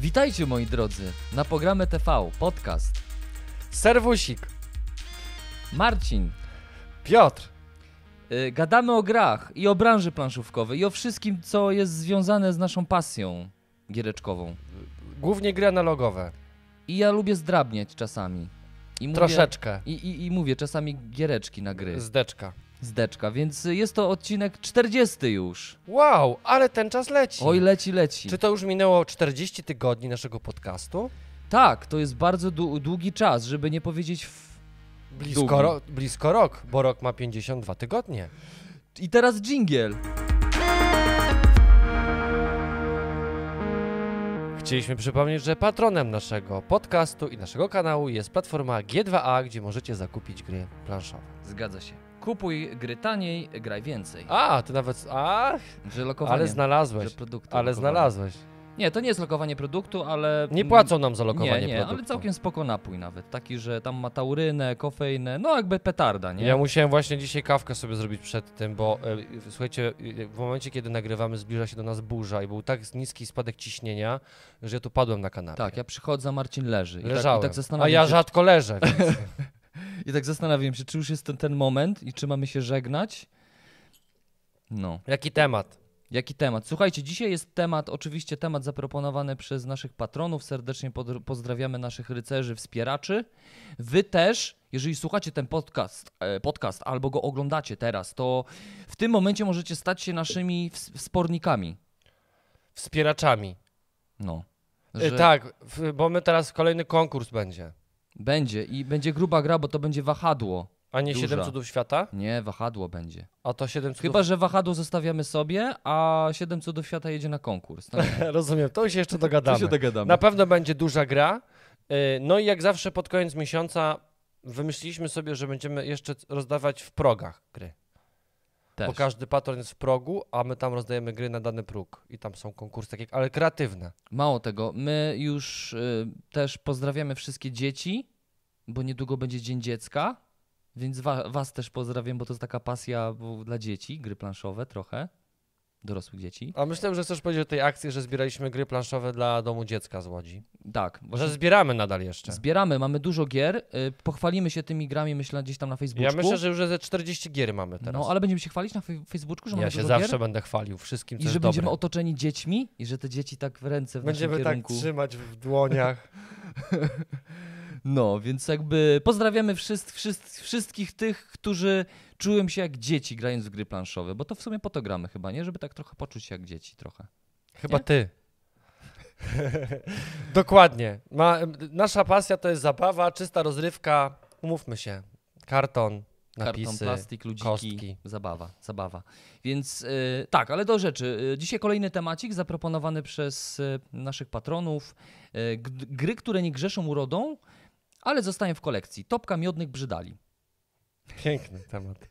Witajcie moi drodzy na programie TV, podcast. Serwusik. Marcin, Piotr. y, gadamy o grach i o branży planszówkowej i o wszystkim, co jest związane z naszą pasją giereczkową. Głównie gry analogowe. I ja lubię zdrabniać czasami. I mówię, Troszeczkę. I, i, I mówię czasami giereczki na gry, Zdeczka. Zdeczka, więc jest to odcinek 40 już. Wow, ale ten czas leci. Oj, leci, leci. Czy to już minęło 40 tygodni naszego podcastu? Tak, to jest bardzo dłu- długi czas, żeby nie powiedzieć... W... Blisko, ro blisko rok, bo rok ma 52 tygodnie. I teraz dżingiel. Chcieliśmy przypomnieć, że patronem naszego podcastu i naszego kanału jest platforma G2A, gdzie możecie zakupić gry planszowe. Zgadza się. Kupuj gry taniej, graj więcej. A, ty nawet... A, Że lokowanie. ale że znalazłeś. produktu Ale lokowanie. znalazłeś. Nie, to nie jest lokowanie produktu, ale... Nie płacą nam za Nie, lokowanie nie, produktu. ale całkiem spoko napój nawet. Taki, że tam ma taurynę, kofeinę, no jakby petarda, nie? Ja musiałem właśnie dzisiaj kawkę sobie zrobić przed tym, bo e, słuchajcie, e, w momencie kiedy nagrywamy zbliża się do nas burza i był tak niski spadek ciśnienia, że ja tu padłem na kanapie. Tak, ja przychodzę, Marcin leży. I tak, Leżałem. i tak A ja się, rzadko leżę, więc I tak zastanawiam się, czy już jest ten, ten moment i czy mamy się żegnać? No. jaki temat? Jaki temat? Słuchajcie, dzisiaj jest temat, oczywiście temat zaproponowany przez naszych patronów. Serdecznie pozdrawiamy naszych rycerzy, wspieraczy. Wy też, jeżeli słuchacie ten podcast, e, podcast albo go oglądacie teraz, to w tym momencie możecie stać się naszymi ws- wspornikami. Wspieraczami. No. E, Że Tak, bo my teraz kolejny konkurs będzie. Będzie i będzie gruba gra, bo to będzie wahadło. A nie Duża. 7 cudów świata? Nie, wahadło będzie. A to 7 cudów... Chyba, że wahadło zostawiamy sobie, a 7 cudów świata jedzie na konkurs. To nie. Rozumiem, to się jeszcze dogadamy. dogadamy. Na pewno będzie duża gra. E, No i jak zawsze pod koniec miesiąca wymyśliliśmy sobie, że będziemy jeszcze rozdawać w progach gry. Też. Bo każdy patron jest w progu, a my tam rozdajemy gry na dany próg. I tam są konkursy takie, ale kreatywne. Mało tego, my już y, też pozdrawiamy wszystkie dzieci, bo niedługo będzie Dzień Dziecka, więc wa, was też pozdrawiam, bo to jest taka pasja dla dzieci, gry planszowe trochę, dorosłych dzieci. A myślałem, że chcesz powiedzieć o tej akcji, że zbieraliśmy gry planszowe dla domu dziecka z Łodzi. Tak, Że zbieramy nadal jeszcze. zbieramy, mamy dużo gier, y, pochwalimy się tymi grami, myślę, gdzieś tam na Facebooku. Ja myślę, że już ze 40 gier mamy teraz. No, ale będziemy się chwalić na Facebooku, że mamy ja się dużo zawsze gier będę chwalił wszystkim, co i że będziemy dobre. otoczeni dziećmi i że te dzieci tak w ręce w Będziemy naszym tak kierunku. trzymać w dłoniach. No, więc jakby pozdrawiamy wszyscy, wszyscy, wszystkich tych, którzy czują się jak dzieci grając w gry planszowe, bo to w sumie po to gramy chyba, nie? Żeby tak trochę poczuć się jak dzieci trochę. Chyba Nie? ty. Dokładnie. Ma, nasza pasja to jest zabawa, czysta rozrywka. Umówmy się. Karton, napisy. Karton, plastik, ludziki, kostki. zabawa, zabawa. Więc y, tak, ale do rzeczy. Y, Dzisiaj kolejny temacik zaproponowany przez y, naszych patronów. Y, g- gry, które nie grzeszą urodą, ale zostają w kolekcji. Topka miodnych brzydali. Piękny temat.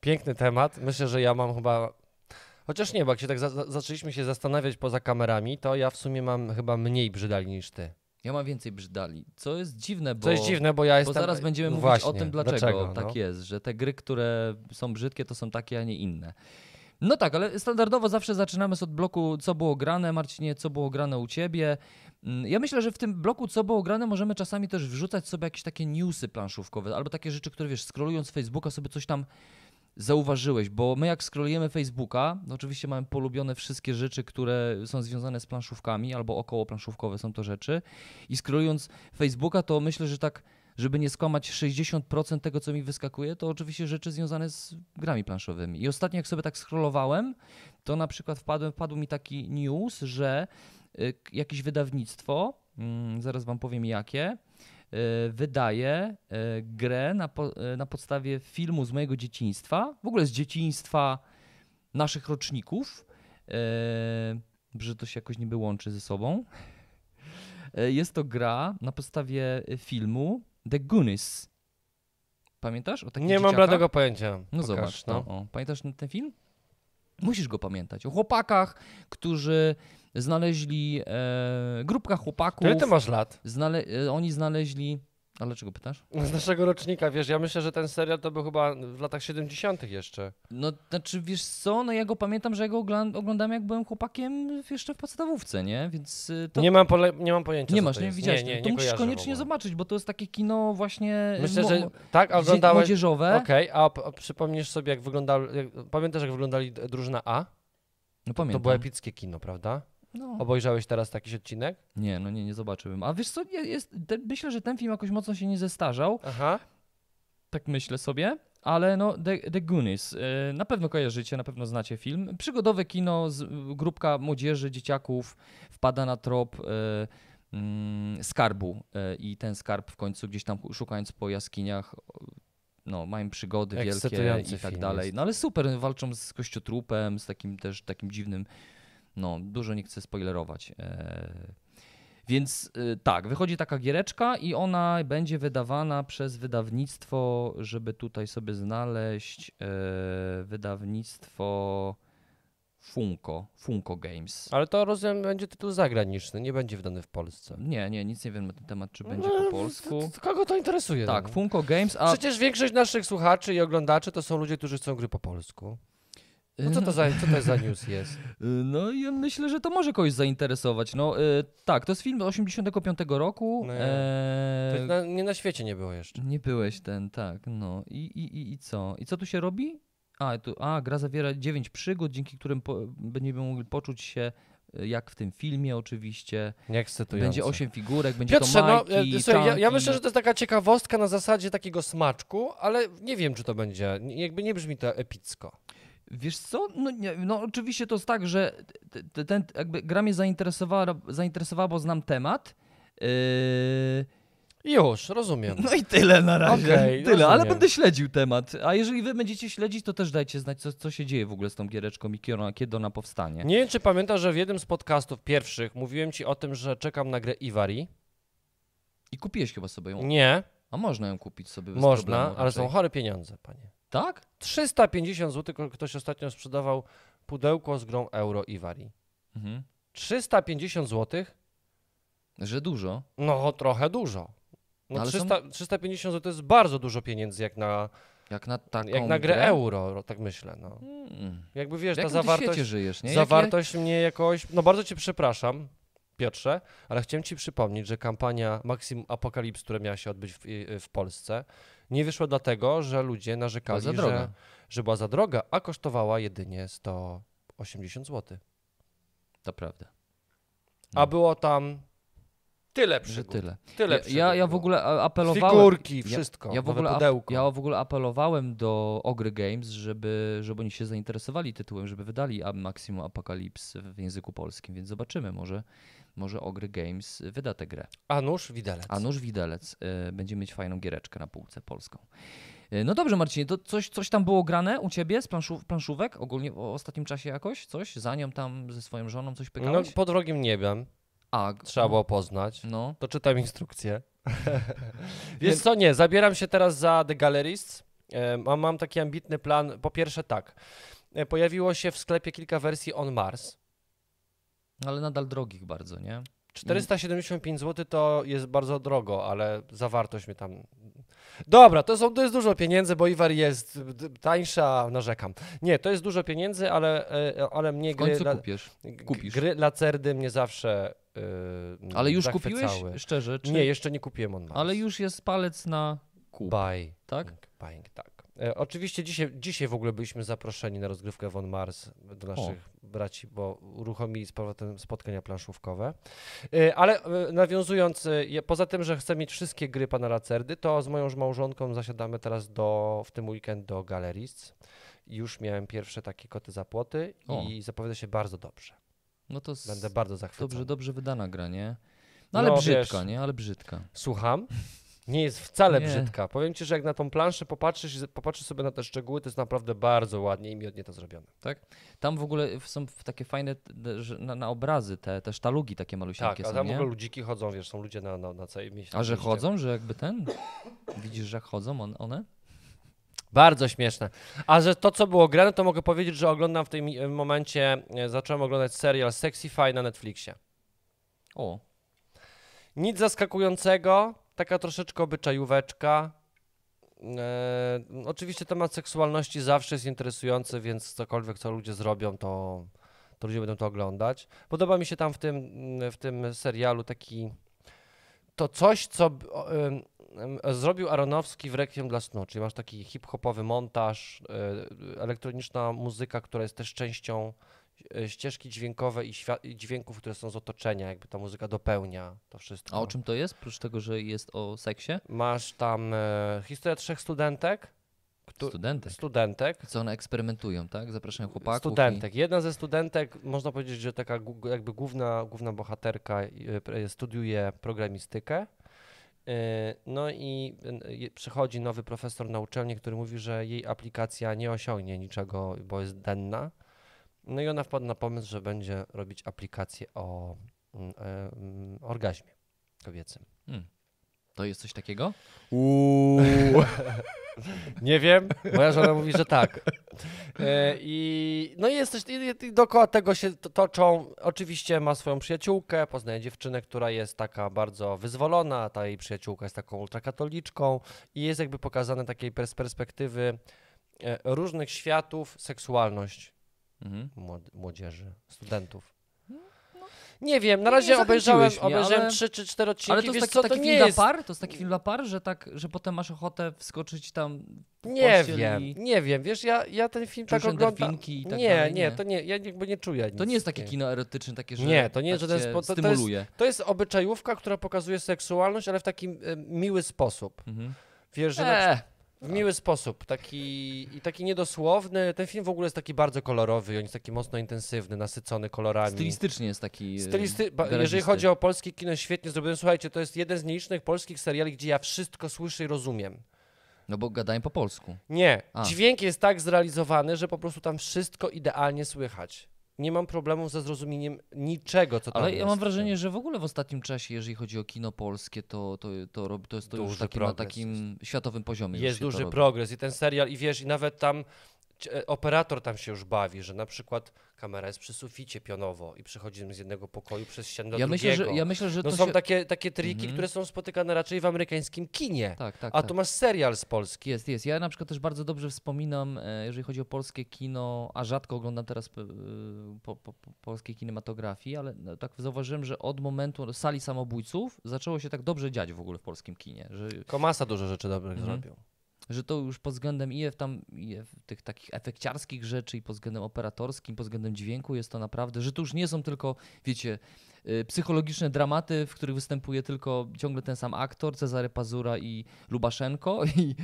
Piękny temat. Myślę, że ja mam chyba. Chociaż nie, bo jak się tak za za- zaczęliśmy się zastanawiać poza kamerami, to ja w sumie mam chyba mniej brzydali niż ty. Ja mam więcej brzydali, co jest dziwne, bo... Co jest dziwne, bo ja Bo jestem. zaraz będziemy no mówić właśnie, o tym, dlaczego, no. tak jest, że te gry, które są brzydkie, to są takie, a nie inne. No tak, ale standardowo zawsze zaczynamy od bloku, co było grane. Marcinie, co było grane u ciebie? Mm, Ja myślę, że w tym bloku, co było grane, możemy czasami też wrzucać sobie jakieś takie newsy planszówkowe, albo takie rzeczy, które wiesz, scrollując Facebooka sobie coś tam zauważyłeś, bo my jak scrollujemy Facebooka, no oczywiście mamy polubione wszystkie rzeczy, które są związane z planszówkami, albo około planszówkowe są to rzeczy i scrollując Facebooka, to myślę, że tak, żeby nie skłamać 60% tego, co mi wyskakuje, to oczywiście rzeczy związane z grami planszowymi. I ostatnio jak sobie tak scrollowałem, to na przykład wpadłem, wpadł mi taki news, że jakieś wydawnictwo, mm, zaraz wam powiem jakie, y, wydaje y, grę na, po, y, na podstawie filmu z mojego dzieciństwa, w ogóle z dzieciństwa naszych roczników, y, że to się jakoś niby łączy ze sobą. Y, Jest to gra na podstawie y, filmu The Goonies. Pamiętasz o Nie mam dzieciakach? bladego pojęcia. No Pokaż, zobacz, no. no. O, pamiętasz ten film? Musisz go pamiętać. O chłopakach, którzy znaleźli, e, grupka chłopaków, Ile ty masz lat? znale, e, oni znaleźli, Ale dlaczego pytasz? Z naszego rocznika, wiesz, ja myślę, że ten serial to był chyba w latach 70. jeszcze. No, znaczy, wiesz co, no ja go pamiętam, że ja go oglądałem jak byłem chłopakiem jeszcze w podstawówce, nie? Więc y, to... Nie, mam pole, nie mam pojęcia, Nie masz, to nie widziałeś. Nie, nie, to nie musisz koniecznie zobaczyć, bo to jest takie kino właśnie Myślę, że tak, a oglądałeś... młodzieżowe. Okej, a, p- a przypomnisz sobie, jak wyglądał... Pamiętasz, jak wyglądali drużyna A? No To pamiętam. było epickie kino, prawda? No. Obejrzałeś teraz taki odcinek? Nie, no nie, nie zobaczyłem. A wiesz co, je- jest, te, myślę, że ten film jakoś mocno się nie zestarzał. Aha. Tak myślę sobie. Ale no, The, The Goonies, y, na pewno kojarzycie, na pewno znacie film. Przygodowe kino, z, grupka młodzieży, dzieciaków wpada na trop y, mm, skarbu y, i ten skarb w końcu gdzieś tam szukając po jaskiniach, no, mają przygody wielkie i tak dalej. jest. No ale super, walczą z kościotrupem, z takim też takim dziwnym, no dużo nie chcę spoilerować. E, więc y, tak, wychodzi taka giereczka i ona będzie wydawana przez wydawnictwo, żeby tutaj sobie znaleźć e, wydawnictwo Funko, Funko Games. Ale to rozumiem, będzie tytuł zagraniczny, nie będzie wydany w Polsce. Nie, nie, nic nie wiem na ten temat, czy będzie No, po polsku. to- to Kogo to interesuje? Tak, no? Funko Games, a Przecież większość naszych słuchaczy i oglądaczy to są ludzie, którzy chcą gry po polsku. No co to za, co to za news jest? No ja myślę, że to może kogoś zainteresować. No y, tak, to jest film 85 roku. No, e, na, nie na świecie nie było jeszcze. Nie byłeś ten, tak, no. I, i, i, i co? I co tu się robi? A, tu, a, gra zawiera dziewięć przygód, dzięki którym po, będziemy mogli poczuć się y, jak w tym filmie oczywiście. Nie ekscytujące. Będzie osiem figurek, będzie Piotrze, to no, Majki, e, słuchaj, ja, ja myślę, że to jest taka ciekawostka na zasadzie takiego smaczku, ale nie wiem, czy to będzie, jakby nie brzmi to epicko. Wiesz co? No, nie, no oczywiście to jest tak, że t- t- ten, jakby gra mnie zainteresowała, zainteresowała bo znam temat. Yy, Już, rozumiem. No i tyle na razie. Okej, tyle, ale rozumiem. będę śledził temat. A jeżeli wy będziecie śledzić, to też dajcie znać, co, co się dzieje w ogóle z tą giereczką i kiedy ona, powstanie. Nie wiem, czy pamiętasz, że w jednym z podcastów pierwszych mówiłem ci o tym, że czekam na grę Ivari. I kupiłeś chyba sobie ją. Nie, A można ją kupić sobie można, ale są chore pieniądze, panie. Tak? 350 zł ktoś ostatnio sprzedawał pudełko z grą Euro Ivari. Mhm. 350 zł? Że dużo. No, trochę dużo. No, Ale są- 300, 350 zł to jest bardzo dużo pieniędzy jak na, Jak na taką jak na grę euro, tak myślę. No. Hmm. Jakby wiesz, ta zawartość, żyjesz, nie? zawartość mnie jakoś... No bardzo cię przepraszam, Piotrze, ale chciałem ci przypomnieć, że kampania Maximum Apocalypse, która miała się odbyć w, w Polskie, nie wyszła dlatego, że ludzie Była narzekali, za droga. że, że była za droga, a kosztowała jedynie 180 zł. To prawda. A No. było tam tyle przygód. tyle. Tyle Ja, ja, ja przygód w ogóle apelowałem... Figurki, Ja- wszystko, Ja w, nowe ogóle pudełko. ja w ogóle apelowałem do Ogry Games, żeby, żeby oni się zainteresowali tytułem, żeby wydali Maximum Apocalypse w języku polskim, więc zobaczymy, może, może Ogry Games wyda tę grę. A nóż widelec. A nóż widelec y, będzie mieć fajną giereczkę na półce polską. Y, No dobrze, Marcinie, to coś, coś tam było grane u ciebie z planszów, planszówek? Ogólnie w ostatnim czasie jakoś? Coś? Za nią tam ze swoją żoną coś No, pykałeś? pod wrogim niebem A, trzeba było poznać. No, To czytam instrukcję. Wiesz co, nie, zabieram się teraz za The Galleries. Mam, mam taki ambitny plan. Po pierwsze tak, e, pojawiło się w sklepie kilka wersji On Mars. ale nadal drogich bardzo, nie? 475 zł to jest bardzo drogo, ale zawartość mnie tam... Dobra, to, są, to jest dużo pieniędzy, bo Iwar jest tańsza, narzekam. Nie, to jest dużo pieniędzy, ale, e, ale mnie gry... la- kupisz. kupisz. Gry Lacerdy mnie zawsze e, Ale już kupiłeś? Szczerze? Czy... Nie, jeszcze nie kupiłem On. Ale już jest palec na kup, Buy. tak? Buying, tak. E, oczywiście dzisiaj, dzisiaj w ogóle byliśmy zaproszeni na rozgrywkę Von Mars do naszych braci, bo uruchomili z powrotem spotkania planszówkowe. E, ale e, nawiązując, poza tym, że chcę mieć wszystkie gry pana Lacerdy, to z moją małżonką zasiadamy teraz do, w tym weekend do Galeries. Już miałem pierwsze takie koty za płoty O. i zapowiada się bardzo dobrze. No to Będę bardzo zachwycony. dobrze, dobrze wydana gra, nie? No ale No, brzydka, wiesz. nie? Ale brzydka. Słucham. Nie jest wcale Nie. brzydka. Powiem ci, że jak na tą planszę popatrzysz, popatrzysz sobie na te szczegóły, to jest naprawdę bardzo ładnie i miodnie to zrobione. Tam w ogóle są w- takie fajne na, na obrazy, te, te sztalugi takie Tak, malusieńkie a są, tam w nie? ogóle ludziki chodzą, wiesz, są ludzie na, na, na całej mieście. A że chodzą, że jakby ten? Widzisz, że chodzą on, one? Bardzo śmieszne. A że to, co było grane, to mogę powiedzieć, że oglądam w tym e, momencie, e, zacząłem oglądać serial Sexify na Netflixie. O, Nic zaskakującego, taka troszeczkę obyczajóweczka. E, oczywiście temat seksualności zawsze jest interesujący, więc cokolwiek, co ludzie zrobią, to, to ludzie będą to oglądać. Podoba mi się tam w tym, w tym serialu taki to coś, co em, em, zrobił Aronowski w Requiem dla snu, czyli masz taki hip-hopowy montaż, e, elektroniczna muzyka, która jest też częścią ścieżki dźwiękowe i, i dźwięków, które są z otoczenia, jakby ta muzyka dopełnia to wszystko. A o czym to jest? Oprócz tego, że jest o seksie? Masz tam e, historię trzech studentek, któ- Studentek. studentek, Co one eksperymentują, tak? Zapraszają chłopaków. studentek. Jedna ze studentek, można powiedzieć, że taka jakby główna, główna bohaterka e, studiuje programistykę. E, No i e, przychodzi nowy profesor na uczelnię, który mówi, że jej aplikacja nie osiągnie niczego, bo jest denna. No i ona wpadła na pomysł, że będzie robić aplikację o mm, e, mm, orgazmie kobiecym. Hmm. To jest coś takiego? Nie wiem, moja żona mówi, że tak. E, I no i jesteś, i, i dookoła tego się to- toczą. Oczywiście ma swoją przyjaciółkę, poznaje dziewczynę, która jest taka bardzo wyzwolona, ta jej przyjaciółka jest taką ultrakatoliczką i jest jakby pokazane takiej pers- perspektywy e, różnych światów seksualność Mhm. młod- młodzieży, studentów. Nie wiem, na Nie razie obejrzałem, mnie, obejrzałem ale- trzy czy cztery odcinki. Ale to jest Wiesz taki, co, taki to film nie dla jest... par? To jest taki film dla par, że tak, że potem masz ochotę wskoczyć tam Nie wiem, i... nie wiem, wiesz, ja, ja ten film tak Czuć oglądam. i tak nie, dalej, nie, nie. to nie, ja jakby nie czuję nic. To nie jest takie kino erotyczne, takie, że Nie, to nie jest tak żaden cię spo- to- to jest- stymuluje. To jest obyczajówka, która pokazuje seksualność, ale w taki e, miły sposób. Mhm. Wiesz, że na, Eee, w miły sposób, taki i taki niedosłowny. Ten film w ogóle jest taki bardzo kolorowy, on jest taki mocno intensywny, nasycony kolorami. stylistycznie jest taki... e, Stylisty, jeżeli chodzi o polskie kino, świetnie zrobione. Słuchajcie, to jest jeden z nielicznych polskich seriali, gdzie ja wszystko słyszę i rozumiem. No bo gadają po polsku. Nie, A. dźwięk jest tak zrealizowany, że po prostu tam wszystko idealnie słychać. Nie mam problemu ze zrozumieniem niczego, co tam Ale jest. ja mam wrażenie, że w ogóle w ostatnim czasie, jeżeli chodzi o kino polskie, to, to, to, robi, to jest to już Duży takim, na takim światowym poziomie. już Jest to duży progres i ten serial, i wiesz, i nawet tam operator tam się już bawi, że na przykład kamera jest przy suficie pionowo i przechodzimy z jednego pokoju przez ścianę do Ja myślę, drugiego. że, ja myślę, że no to są się... takie, takie triki, Mhm. które są spotykane raczej w amerykańskim kinie. Tak, tak, A tak. tu masz serial z Polski. Jest, jest. Ja na przykład też bardzo dobrze wspominam, e, jeżeli chodzi o polskie kino, a rzadko oglądam teraz e, po, po, po polskiej kinematografii, ale no, tak zauważyłem, że od momentu sali samobójców zaczęło się tak dobrze dziać w ogóle w polskim kinie, że, Komasa dużo rzeczy dobrych Mhm. zrobił. Że to już pod względem i tam i tych takich efekciarskich rzeczy, i pod względem operatorskim, pod względem dźwięku jest to naprawdę, że to już nie są tylko, wiecie, psychologiczne dramaty, w których występuje tylko ciągle ten sam aktor, Cezary Pazura i Lubaszenko i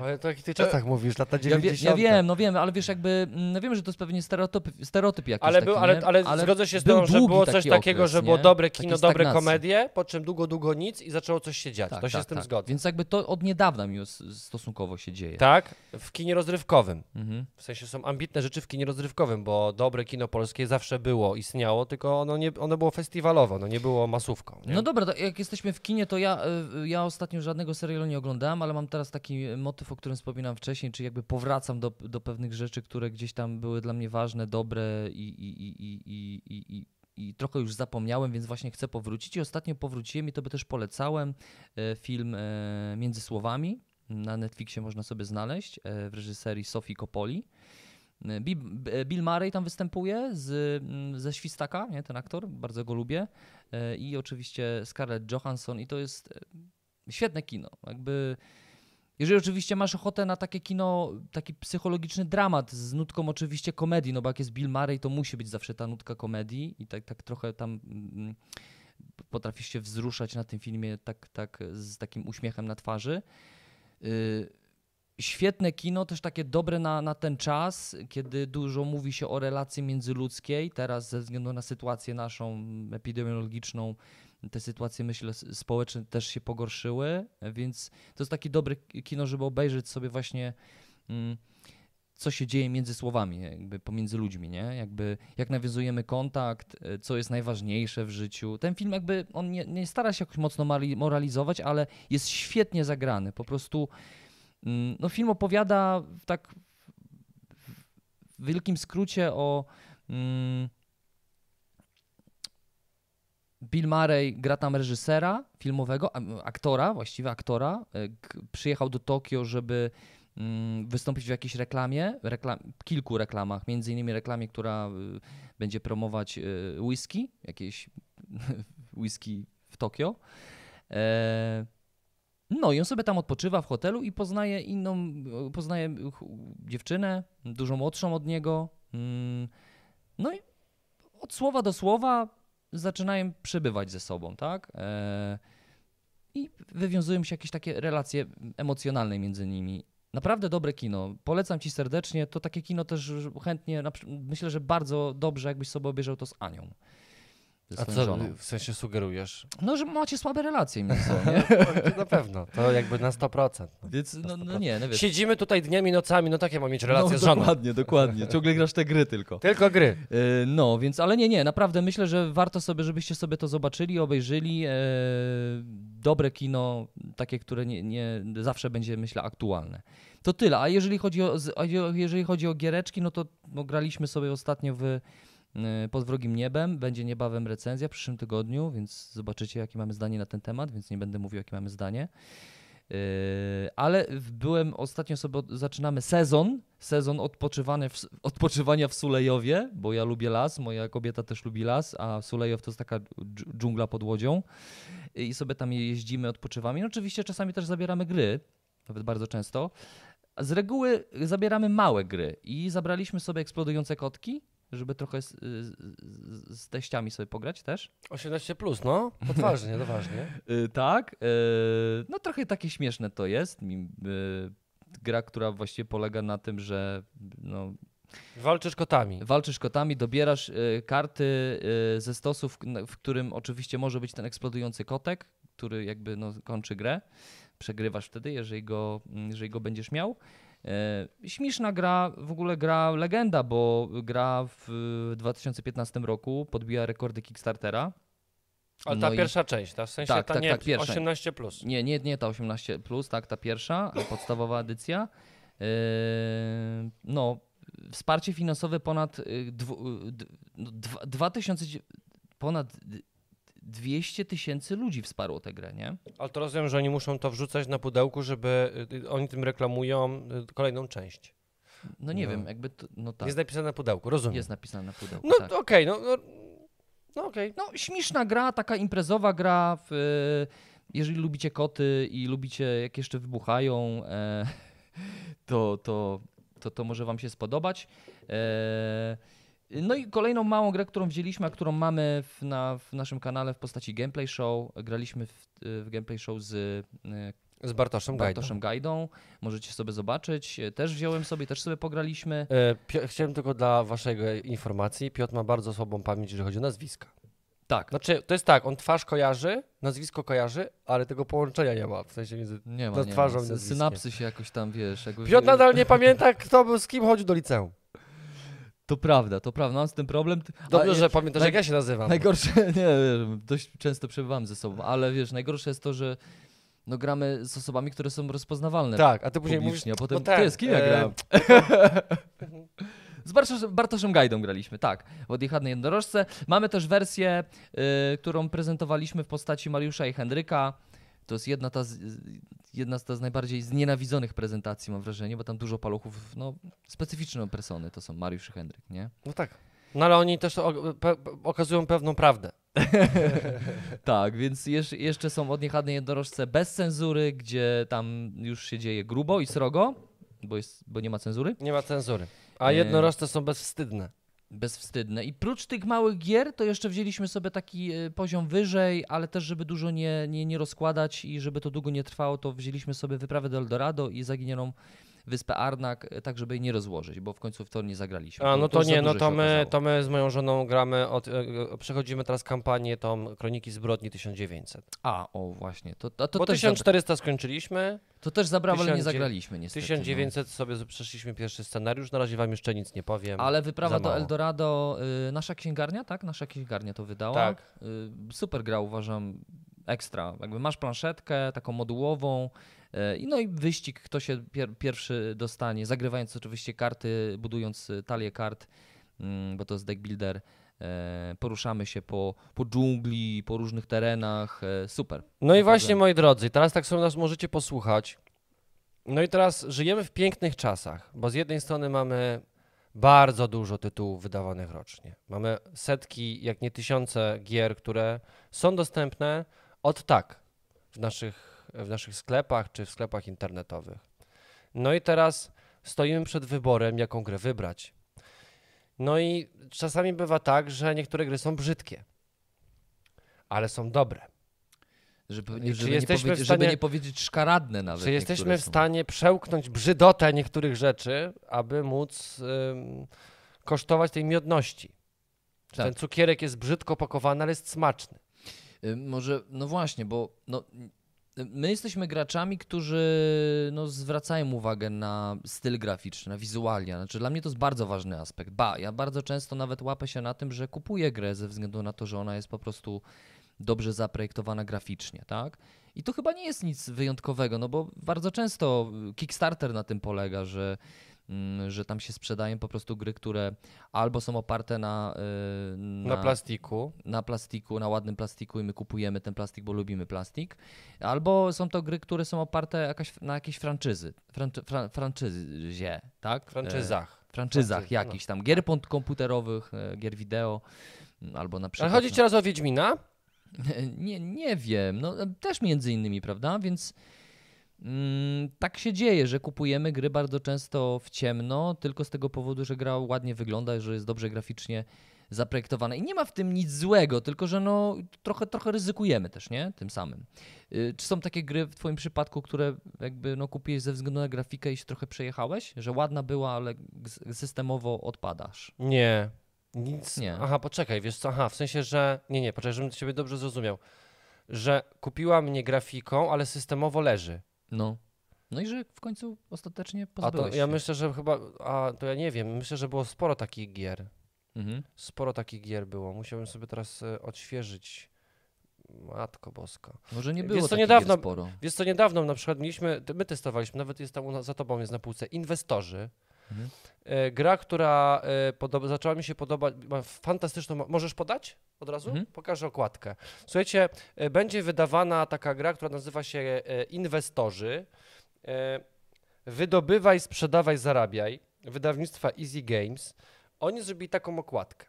Ale to jak ty czasach mówisz, lata ja, wie, 90. ja wiem, no wiem, ale wiesz, jakby, mm, no wiem, że to jest pewnie stereotyp, stereotyp jakiś Ale, taki, był, ale, nie? ale, zgodzę się z tym, że było coś taki takiego, okres, że było nie? dobre kino, dobre komedie, po czym długo, długo nic i zaczęło coś się dziać. Tak, to się tak, z tym tak. zgodzę. Więc jakby to od niedawna mi stosunkowo się dzieje. Tak, w kinie rozrywkowym. Mhm. W sensie są ambitne rzeczy w kinie rozrywkowym, bo dobre kino polskie zawsze było, istniało, tylko ono, nie, ono było festiwalowo, no nie było masówką. Nie? No dobra, jak jesteśmy w kinie, to ja, y, ja ostatnio żadnego serialu nie oglądałem, ale mam teraz taki motyw, o którym wspominałem wcześniej, czyli jakby powracam do, do pewnych rzeczy, które gdzieś tam były dla mnie ważne, dobre i, i, i, i, i, i, i trochę już zapomniałem, więc właśnie chcę powrócić. I ostatnio powróciłem i to by też polecałem e, film e, Między Słowami. Na Netflixie można sobie znaleźć e, w reżyserii Sofii Coppoli. B- Bill Murray tam występuje z, mm, ze Świstaka, nie, ten aktor, bardzo go lubię. E, I oczywiście Scarlett Johansson i to jest e, świetne kino. Jakby, jeżeli oczywiście masz ochotę na takie kino, taki psychologiczny dramat z nutką oczywiście komedii, no bo jak jest Bill Murray, to musi być zawsze ta nutka komedii i tak, tak trochę tam mm, potrafisz się wzruszać na tym filmie tak, tak z takim uśmiechem na twarzy. Y, Świetne kino, też takie dobre na, na ten czas, kiedy dużo mówi się o relacji międzyludzkiej. Teraz ze względu na sytuację naszą epidemiologiczną, te sytuacje, myślę, społeczne też się pogorszyły, więc to jest takie dobre kino, żeby obejrzeć sobie właśnie mm, co się dzieje między słowami, jakby pomiędzy ludźmi, nie? Jakby jak nawiązujemy kontakt, co jest najważniejsze w życiu. Ten film jakby, on nie, nie stara się jakoś mocno moralizować, ale jest świetnie zagrany. Po prostu no film opowiada w tak w wielkim skrócie o mm, Bill Murray gra tam reżysera filmowego, aktora, właściwie aktora. E, Przyjechał do Tokio, żeby mm, wystąpić w jakiejś reklamie, reklam, kilku reklamach, między innymi reklamie, która y, będzie promować y, whisky, jakieś whisky w Tokio. No i on sobie tam odpoczywa w hotelu i poznaje inną, poznaje dziewczynę, dużo młodszą od niego. Mm, No i od słowa do słowa zaczynają przebywać ze sobą, tak? E, I wywiązują się jakieś takie relacje emocjonalne między nimi. Naprawdę dobre kino. Polecam ci serdecznie. To takie kino też chętnie, myślę, że bardzo dobrze, jakbyś sobie obejrzał to z Anią. Ze A swoją co żoną. w sensie sugerujesz? No, że macie słabe relacje między sobą, nie? To na pewno, to jakby na 100%. No. Więc no, no nie, no wiesz. Siedzimy tutaj dniami, nocami, no takie mam mieć relacje no, z żoną. Dokładnie, dokładnie. Ciągle grasz te gry tylko. Tylko gry. E, No, więc, ale nie, nie, naprawdę myślę, że warto sobie, żebyście sobie to zobaczyli, obejrzyli. E, dobre kino, takie, które nie, nie zawsze będzie, myślę, aktualne. To tyle. A jeżeli chodzi o, z- a je- jeżeli chodzi o giereczki, no to no, graliśmy sobie ostatnio w Pod wrogim niebem. Będzie niebawem recenzja w przyszłym tygodniu, więc zobaczycie, jakie mamy zdanie na ten temat, więc nie będę mówił, jakie mamy zdanie. Yy, Ale byłem ostatnio sobie zaczynamy sezon, sezon odpoczywany w, odpoczywania w Sulejowie, bo ja lubię las, moja kobieta też lubi las, a Sulejow to jest taka dż- dżungla pod łodzią i sobie tam jeździmy, odpoczywamy. I oczywiście czasami też zabieramy gry, nawet bardzo często. Z reguły zabieramy małe gry i zabraliśmy sobie eksplodujące kotki, żeby trochę z, z, z- teściami sobie pograć też. 18 plus, no. Odważnie, odważnie. Y, tak. y, no trochę takie śmieszne to jest. Y, Gra, która właściwie polega na tym, że no, Walczysz kotami. walczysz kotami, dobierasz y, karty y, ze stosów, w którym oczywiście może być ten eksplodujący kotek, który jakby no, kończy grę. Przegrywasz wtedy, jeżeli go, jeżeli go będziesz miał. E, Śmieszna gra, w ogóle gra legenda, bo gra w 2015 roku podbiła rekordy Kickstartera. Ale No ta i- pierwsza część, ta w sensie Tak, ta tak, nie, tak, pierwsza. 18 plus. Nie, nie, nie ta 18, tak, ta pierwsza, podstawowa edycja. Yy, No, wsparcie finansowe ponad yy, dwu, no, dwa- 2000, dzie- ponad 200 tysięcy ludzi wsparło tę grę, nie? Ale to rozumiem, że oni muszą to wrzucać na pudełku, żeby y, oni tym reklamują y, kolejną część. No nie No. wiem, jakby to, no tak, Jest napisane na pudełku, rozumiem. jest napisane na pudełku. no tak. okej, no, no, no okej. No, śmieszna gra, taka imprezowa gra. W, jeżeli lubicie koty i lubicie, jak jeszcze wybuchają, e, to, to, to, to może Wam się spodobać. E, no i kolejną małą grę, którą wzięliśmy, a którą mamy w, na, w naszym kanale w postaci gameplay show. Graliśmy w, w gameplay show z e, Z Bartoszem Gajdą. Bartoszem Gajdą. Możecie sobie zobaczyć. E, Też wziąłem sobie, też sobie pograliśmy. E, Chciałem tylko dla waszego informacji, Piotr ma bardzo słabą pamięć, jeżeli chodzi o nazwiska. Tak. Znaczy, to jest tak, on twarz kojarzy, nazwisko kojarzy, ale tego połączenia nie ma, w sensie między... Nie ma, No, nie twarzą ma. Synapsy się jakoś tam, wiesz... Jakoś, Piotr nadal nie pamięta, kto był, z kim chodził do liceum. To prawda, to prawda, mam z tym problem. Ty- Dobrze, że pamiętasz, naj- jak ja się nazywam. Najgorsze, nie, dość często przebywamy ze sobą, ale wiesz, najgorsze jest to, że no, gramy z osobami, które są rozpoznawalne Tak, a ty później mówisz, a potem no ten, ty, z kim ja e, grałem? Z Bartoszem, Bartoszem Gajdą graliśmy, tak, w odjechadnej jednorożce. Mamy też wersję, y, którą prezentowaliśmy w postaci Mariusza i Henryka. To jest jedna, ta z, jedna z, ta z najbardziej znienawidzonych prezentacji, mam wrażenie, bo tam dużo paluchów, no, specyficzne persony to są Mariusz i Henryk, nie? No tak. No ale oni też o, pe, pe- okazują pewną prawdę. Tak, więc jeż, jeszcze są od niechadnej jednorożce bez cenzury, gdzie tam już się dzieje grubo i srogo, bo, jest, bo nie ma cenzury. Nie ma cenzury. A Nie. jednorożce są bezwstydne. Bezwstydne. I prócz tych małych gier, to jeszcze wzięliśmy sobie taki e, poziom wyżej, ale też, żeby dużo nie, nie, nie rozkładać i żeby to długo nie trwało, to wzięliśmy sobie wyprawę do Eldorado i zaginioną wyspę Arnak, e, tak żeby jej nie rozłożyć, bo w końcu w to nie zagraliśmy. A no to za nie, no to my, to my z moją żoną gramy, od, e, e, przechodzimy teraz kampanię tą Kroniki Zbrodni 1900. A, o właśnie, to, to, to, Bo też, zabra- 1400 skończyliśmy, to też zabrało, ale nie 1900 zagraliśmy niestety. no. 1900 sobie z- przeszliśmy pierwszy scenariusz, na razie wam jeszcze nic nie powiem. Ale wyprawa do. Eldorado, y, nasza księgarnia, tak? Nasza księgarnia to wydała. Tak. Y, super gra, uważam, ekstra. Jakby masz planszetkę taką modułową, no i wyścig, kto się pier pierwszy dostanie, zagrywając oczywiście karty, budując y, talię kart, mm, bo to jest deck builder. e, poruszamy się po, po dżungli, po różnych terenach, e, super. No i właśnie, moi drodzy, teraz tak sobie nas możecie posłuchać. No i teraz żyjemy w pięknych czasach, bo z jednej strony mamy bardzo dużo tytułów wydawanych rocznie. Mamy setki, jak nie tysiące gier, które są dostępne od tak w naszych, w naszych sklepach czy w sklepach internetowych. No i teraz stoimy przed wyborem, jaką grę wybrać. No i czasami bywa tak, że niektóre gry są brzydkie, ale są dobre. Żeby, czy żeby, nie w powiedzieć, żeby stanie- nie powiedzieć szkaradne nawet. Czy jesteśmy w są. stanie przełknąć brzydotę niektórych rzeczy, aby móc ym, kosztować tej miodności? Tak. Ten cukierek jest brzydko pakowany, ale jest smaczny. Y, Może, no właśnie, bo no, my jesteśmy graczami, którzy no, zwracają uwagę na styl graficzny, na wizualia. Znaczy, dla mnie to jest bardzo ważny aspekt. Ba, ja bardzo często nawet łapę się na tym, że kupuję grę ze względu na to, że ona jest po prostu dobrze zaprojektowana graficznie, tak? I to chyba nie jest nic wyjątkowego, no bo bardzo często Kickstarter na tym polega, że, że tam się sprzedają po prostu gry, które albo są oparte na, y, Na, plastiku. na plastiku, na ładnym plastiku i my kupujemy ten plastik, bo lubimy plastik. Albo są to gry, które są oparte jakaś, na jakiejś franczyzy, franczy, fran, franczyzie, tak? Franczyzach. E, franczyzach Franczyzy, no. jakichś tam, gier komputerowych, e, gier wideo, m, albo na Ale przykład... chodzi ci teraz o Wiedźmina? Nie, nie wiem, no też między innymi, prawda? Więc mm, tak się dzieje, że kupujemy gry bardzo często w ciemno, tylko z tego powodu, że gra ładnie wygląda, że jest dobrze graficznie zaprojektowana. I nie ma w tym nic złego, tylko że no trochę, trochę ryzykujemy też, nie? Tym samym. Y, Czy są takie gry w twoim przypadku, które jakby no kupiłeś ze względu na grafikę i się trochę przejechałeś? Że ładna była, ale systemowo odpadasz. Nie. Nic. Nie. Aha, poczekaj, wiesz co? Aha, w sensie, że. Nie, nie, poczekaj, żebym ciebie dobrze zrozumiał. Że kupiła mnie grafiką, ale systemowo leży. No. No i że w końcu ostatecznie A to pozbyłeś ja się. myślę, że chyba. A to ja nie wiem. Myślę, że było sporo takich gier. Mhm. Sporo takich gier było. Musiałbym sobie teraz e, odświeżyć. Matko boska. Może nie Wiesz było co, takich niedawno- gier sporo. Wiesz co, niedawno na przykład mieliśmy, my testowaliśmy, nawet jest tam u nas, za tobą jest na półce, Inwestorzy. Mhm. E, gra, która e, podoba, zaczęła mi się podobać, ma fantastyczną, mo- możesz podać od razu? Mhm. Pokażę okładkę. Słuchajcie, e, będzie wydawana taka gra, która nazywa się Inwestorzy. Wydobywaj, sprzedawaj, zarabiaj. Wydawnictwa Easy Games. Oni zrobili taką okładkę.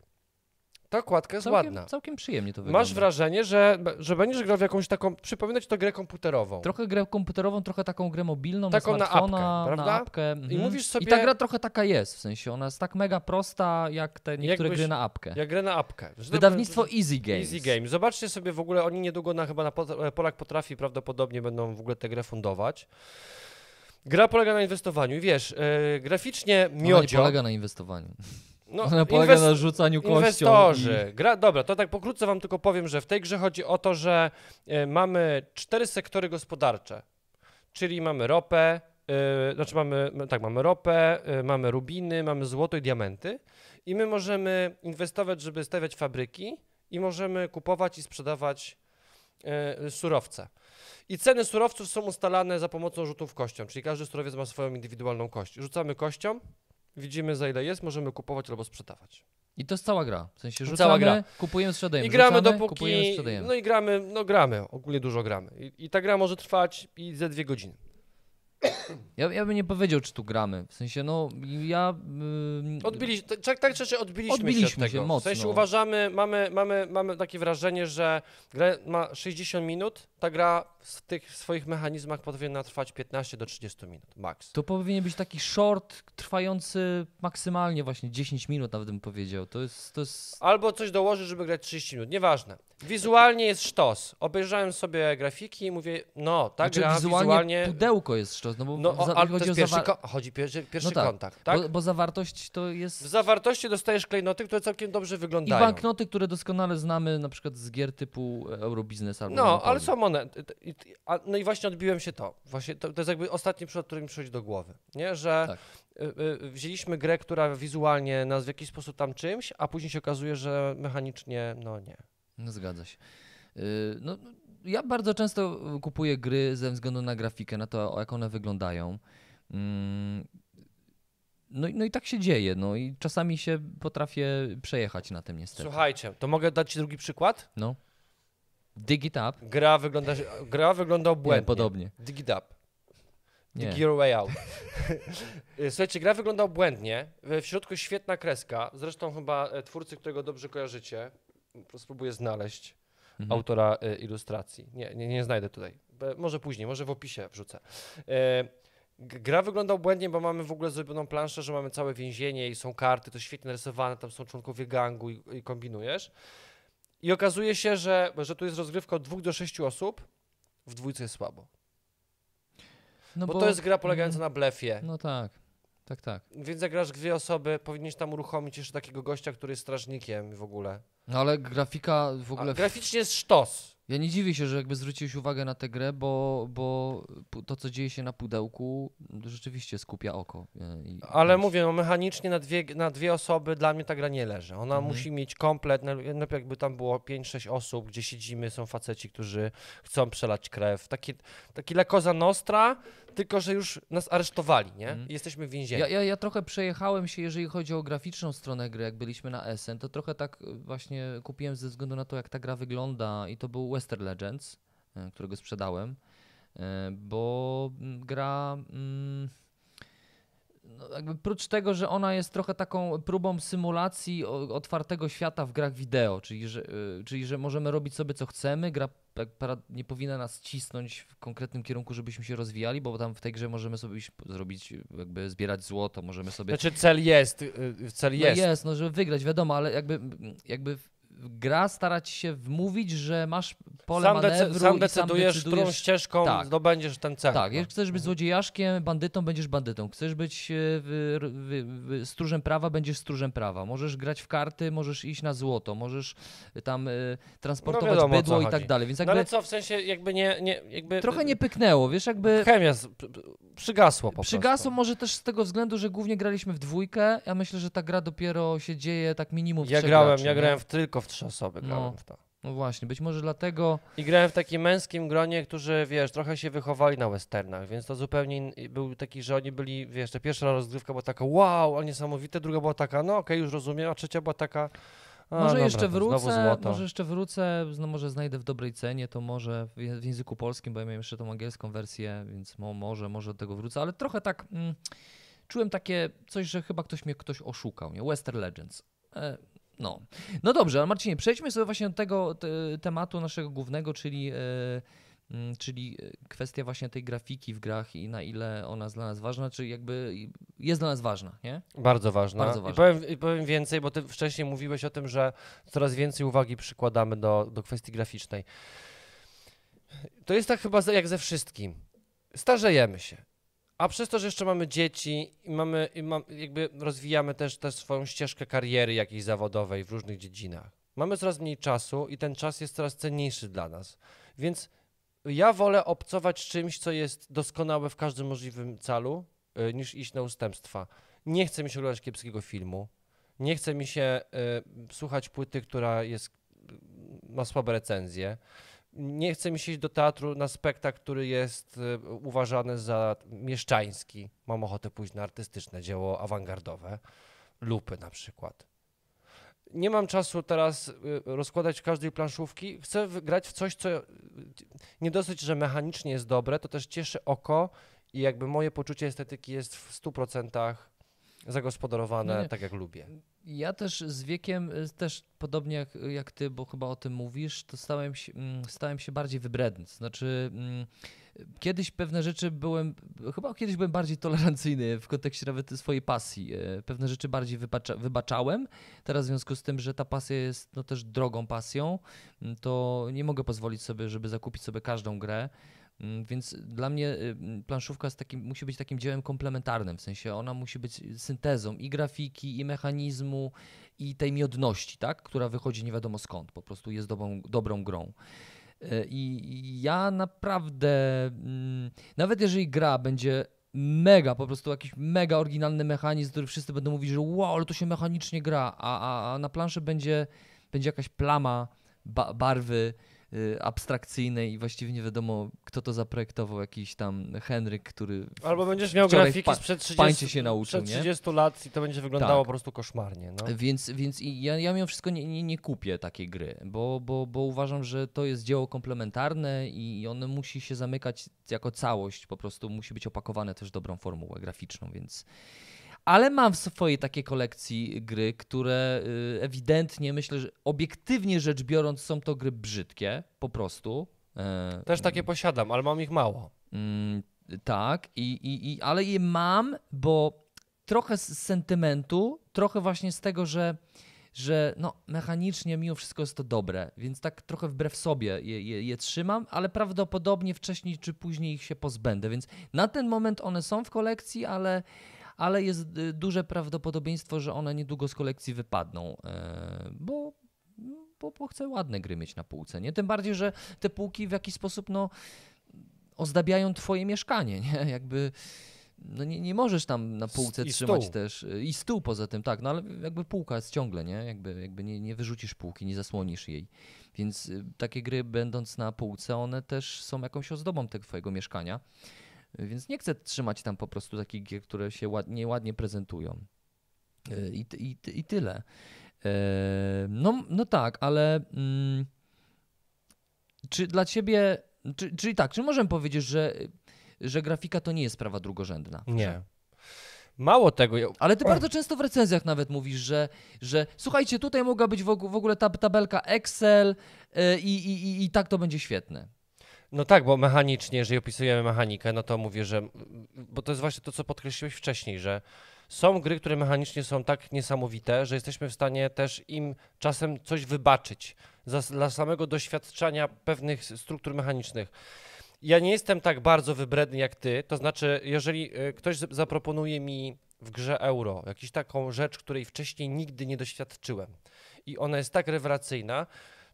Ta okładka jest Całkiem, ładna. całkiem przyjemnie to wygląda. Masz wrażenie, że, że będziesz grał w jakąś taką, przypomina ci to grę komputerową. Trochę grę komputerową, trochę taką grę mobilną, Taką na apkę, prawda? Na apkę, mhm. mówisz I sobie- ta gra trochę taka jest, w sensie ona jest tak mega prosta, jak te niektóre Jakbyś- gry na apkę. Jak grę na apkę. Wydawnictwo Easy Games. Easy Games. Zobaczcie sobie w ogóle, oni niedługo na, chyba na Polak Potrafi prawdopodobnie będą w ogóle tę grę fundować. Gra polega na inwestowaniu i wiesz, e, graficznie Ona nie miodzio. polega na inwestowaniu. No, Ona polega na rzucaniu kością. Inwestorzy. Gra, dobra, to tak pokrótce wam tylko powiem, że w tej grze chodzi o to, że e, mamy cztery sektory gospodarcze, czyli mamy ropę, e, znaczy mamy, tak, mamy ropę, e, mamy rubiny, mamy złoto i diamenty i my możemy inwestować, żeby stawiać fabryki i możemy kupować i sprzedawać surowce. I ceny surowców są ustalane za pomocą rzutów kością, czyli każdy surowiec ma swoją indywidualną kość. Rzucamy kością, widzimy za ile jest, możemy kupować albo sprzedawać. I to jest cała gra. W sensie rzucamy, Cała gra. kupujemy, sprzedajemy. I gramy Rzucamy, dopóki. kupujemy, sprzedajemy. No i gramy, no gramy, ogólnie dużo gramy. I, I ta gra może trwać i ze dwie godziny. Ja, ja bym nie powiedział, czy tu gramy. W sensie, no, ja... ym, Odbiliśmy, tak, tak czy odbiliśmy, Odbiliśmy się od się mocno. W sensie uważamy, mamy, mamy, mamy takie wrażenie, że gra ma 60 minut, ta gra w tych swoich mechanizmach powinna trwać 15 do 30 minut, max. To powinien być taki short trwający maksymalnie właśnie 10 minut, nawet bym powiedział. To jest, to jest Albo coś dołożyć, żeby grać 30 minut, nieważne. Wizualnie jest sztos. Obejrzałem sobie grafiki i mówię, no, ta znaczy, gra wizualnie, wizualnie... pudełko jest szczos, no bo No, o, za, ale to chodzi o jest pierwszy, ko- chodzi pierwszy, pierwszy No tak, kontakt, tak? bo, bo zawartość to W jest... zawartości dostajesz klejnoty, które całkiem dobrze I wyglądają. banknoty, które doskonale znamy na przykład z gier typu Eurobiznes albo No, ale są one. i- i- No i właśnie odbiłem się to. Właśnie to, to jest jakby ostatni przykład, który mi przychodzi do głowy. Nie, że Tak. y, y, wzięliśmy grę, która wizualnie nas w jakiś sposób tam czymś, a później się okazuje, że mechanicznie, no nie. No zgadza się. Yy, No, ja bardzo często kupuję gry ze względu na grafikę, na to, jak one wyglądają. Mm, no, i- no i tak się dzieje, no i czasami się potrafię przejechać na tym niestety. Słuchajcie, to mogę dać ci drugi przykład? No. Dig it up. Gra wygląda, gra wygląda Nie, obłędnie. podobnie. Dig it up. Nie. Dig your way out. Słuchajcie, gra wygląda obłędnie. W w środku świetna kreska. Zresztą chyba e, twórcy, którego dobrze kojarzycie. Spróbuję znaleźć Mhm. autora e, ilustracji. Nie, nie, nie znajdę tutaj. Może później, może w opisie wrzucę. E, Gra wygląda obłędnie, bo mamy w ogóle zrobioną planszę, że mamy całe więzienie i są karty, to świetnie narysowane, tam są członkowie gangu i, i kombinujesz. I okazuje się, że, że tu jest rozgrywka od dwóch do sześciu osób. W dwójce jest słabo. No bo, to jest gra polegająca na blefie. No tak, tak, tak. Więc jak grasz dwie osoby, powinieneś tam uruchomić jeszcze takiego gościa, który jest strażnikiem w ogóle. No ale grafika w A ogóle... graficznie jest sztos. Ja nie dziwię się, że jakby zwróciłeś uwagę na tę grę, bo, bo to, co dzieje się na pudełku, rzeczywiście skupia oko. e, I, Ale wiesz, mówię, no mechanicznie na dwie, na dwie osoby dla mnie ta gra nie leży. Ona Mhm. musi mieć komplet, no, no jakby tam było 5-6 osób, gdzie siedzimy, są faceci, którzy chcą przelać krew. Taki, taki lekoza nostra, tylko że już nas aresztowali, nie? Mhm. Jesteśmy w więzieniu. Ja, ja, ja trochę przejechałem się, jeżeli chodzi o graficzną stronę gry, jak byliśmy na Essen, to trochę tak e, właśnie kupiłem ze względu na to, jak ta gra wygląda i to był Western Legends, e, którego sprzedałem, e, bo gra... mm, No, jakby prócz tego, że ona jest trochę taką próbą symulacji otwartego świata w grach wideo, czyli że, y, czyli że możemy robić sobie co chcemy, gra tak nie powinna nas cisnąć w konkretnym kierunku, żebyśmy się rozwijali, bo tam w tej grze możemy sobie zrobić, jakby zbierać złoto, możemy sobie Znaczy cel jest, y, cel no jest. jest, no żeby wygrać, wiadomo, ale jakby, jakby gra starać się wmówić, że masz pole Sam, manewru sam decydujesz, sam którą decydujesz ścieżką Tak. zdobędziesz ten cel. tak, no. jak chcesz być złodziejaszkiem, bandytą, będziesz bandytą. Chcesz być e, w, w, w, stróżem prawa, będziesz stróżem prawa. Możesz grać w karty, możesz iść na złoto, możesz e, tam e, transportować No wiadomo, bydło i tak dalej. Więc No jakby ale co, w sensie jakby nie, nie jakby... trochę nie pyknęło, wiesz, jakby Chemia z, przygasło po przygasło prostu. może też z tego względu, że głównie graliśmy w dwójkę. Ja myślę, że ta gra dopiero się dzieje tak minimum w Ja grałem, graczy, ja grałem w, tylko w trzy osoby, grałem No. w to. No właśnie, być może dlatego... I grałem w takim męskim gronie, którzy, wiesz, trochę się wychowali na westernach, więc to zupełnie in, był taki, że oni byli, wiesz, ta pierwsza rozgrywka była taka, wow, ale niesamowite, druga była taka, no okej, już rozumiem, a trzecia była taka, a, Może dobra, jeszcze wrócę, może jeszcze wrócę, no może znajdę w dobrej cenie, to może w języku polskim, bo ja miałem jeszcze tą angielską wersję, więc mo, może, może do tego wrócę, ale trochę tak mm, czułem takie coś, że chyba ktoś mnie ktoś oszukał, nie? Western Legends. E, no. no dobrze, ale Marcinie, przejdźmy sobie właśnie do tego te, tematu naszego głównego, czyli, e, mm, czyli e, kwestia właśnie tej grafiki w grach i na ile ona jest dla nas ważna, czy jakby jest dla nas ważna, nie? Bardzo ważna. Bardzo I, ważna. powiem, I powiem więcej, bo ty wcześniej mówiłeś o tym, że coraz więcej uwagi przykładamy do, do kwestii graficznej. To jest tak chyba jak ze wszystkim. Starzejemy się. A przez to, że jeszcze mamy dzieci i mamy, i mam, jakby rozwijamy też, też swoją ścieżkę kariery jakiejś zawodowej w różnych dziedzinach. Mamy coraz mniej czasu i ten czas jest coraz cenniejszy dla nas. Więc ja wolę obcować czymś, co jest doskonałe w każdym możliwym calu, y, niż iść na ustępstwa. Nie chce mi się oglądać kiepskiego filmu. Nie chce mi się y, słuchać płyty, która jest, ma słabe recenzje. Nie chce mi się iść do teatru na spektakl, który jest y, uważany za mieszczański. Mam ochotę pójść na artystyczne dzieło awangardowe. Lupy na przykład. Nie mam czasu teraz y, rozkładać każdej planszówki. Chcę grać w coś, co y, nie dosyć, że mechanicznie jest dobre, to też cieszy oko i jakby moje poczucie estetyki jest w 100% zagospodarowane No tak, jak lubię. Ja też z wiekiem, y, też podobnie jak, jak ty, bo chyba o tym mówisz, to stałem się, mm, stałem się bardziej wybredny. Znaczy, mm, kiedyś pewne rzeczy byłem, chyba kiedyś byłem bardziej tolerancyjny w kontekście nawet swojej pasji. E, Pewne rzeczy bardziej wybacza, wybaczałem. Teraz w związku z tym, że ta pasja jest no, też drogą pasją, mm, to nie mogę pozwolić sobie, żeby zakupić sobie każdą grę. Mm, Więc dla mnie y, planszówka jest takim, musi być takim dziełem komplementarnym, w sensie ona musi być syntezą i grafiki, i mechanizmu, i tej miodności, tak? która wychodzi nie wiadomo skąd, po prostu jest dobrą, dobrą grą. Y, I i ja naprawdę, mm, nawet jeżeli gra będzie mega, po prostu jakiś mega oryginalny mechanizm, który wszyscy będą mówić, że wow, ale to się mechanicznie gra, a, a, a na planszy będzie, będzie jakaś plama ba barwy, y, abstrakcyjnej i właściwie nie wiadomo, kto to zaprojektował, jakiś tam Henryk, który... Albo będziesz miał grafiki pa- sprzed w 30, pańcie się nauczył, przed nie? 30 lat i to będzie wyglądało Tak. po prostu koszmarnie. No. Więc, więc i ja, ja mimo wszystko nie, nie, nie kupię takiej gry, bo, bo, bo uważam, że to jest dzieło komplementarne i i ono musi się zamykać jako całość, po prostu musi być opakowane też dobrą formułę graficzną, więc... Ale mam w swojej takiej kolekcji gry, które y, ewidentnie, myślę, że obiektywnie rzecz biorąc są to gry brzydkie, po prostu. E, Też takie posiadam, ale mam ich mało. Mm, tak, i, i, i, ale je mam, bo trochę z sentymentu, trochę właśnie z tego, że, że no, mechanicznie mimo wszystko jest to dobre, więc tak trochę wbrew sobie je, je, je trzymam, ale prawdopodobnie wcześniej czy później ich się pozbędę, więc na ten moment one są w kolekcji, ale, ale jest y, duże prawdopodobieństwo, że one niedługo z kolekcji wypadną, e, bo, bo, bo chcę ładne gry mieć na półce, nie? Tym bardziej, że te półki w jakiś sposób, no ozdabiają twoje mieszkanie, nie? Jakby no nie, nie możesz tam na półce I trzymać stół. też y, i stół poza tym, tak, no ale jakby półka jest ciągle, nie? Jakby, jakby nie, nie wyrzucisz półki, nie zasłonisz jej. Więc y, takie gry będąc na półce, one też są jakąś ozdobą tego twojego mieszkania. Więc nie chcę trzymać tam po prostu takich gier, które się ładnie, ładnie prezentują. Y, I, i, i tyle. E, No, no tak, ale mm, czy dla ciebie, czy, czyli tak, czy możemy powiedzieć, że, że grafika to nie jest sprawa drugorzędna? Nie. Mało tego, ja, Ale ty bardzo często w recenzjach nawet mówisz, że, że słuchajcie, tutaj mogła być w ogóle, tabelka Excel y, i, i, i, i tak to będzie świetne. No tak, bo mechanicznie, jeżeli opisujemy mechanikę, no to mówię, że, bo to jest właśnie to, co podkreśliłeś wcześniej, że są gry, które mechanicznie są tak niesamowite, że jesteśmy w stanie też im czasem coś wybaczyć za, dla samego doświadczenia pewnych struktur mechanicznych. Ja nie jestem tak bardzo wybredny jak ty, to znaczy, jeżeli y, ktoś zaproponuje mi w grze euro jakąś taką rzecz, której wcześniej nigdy nie doświadczyłem i ona jest tak rewelacyjna,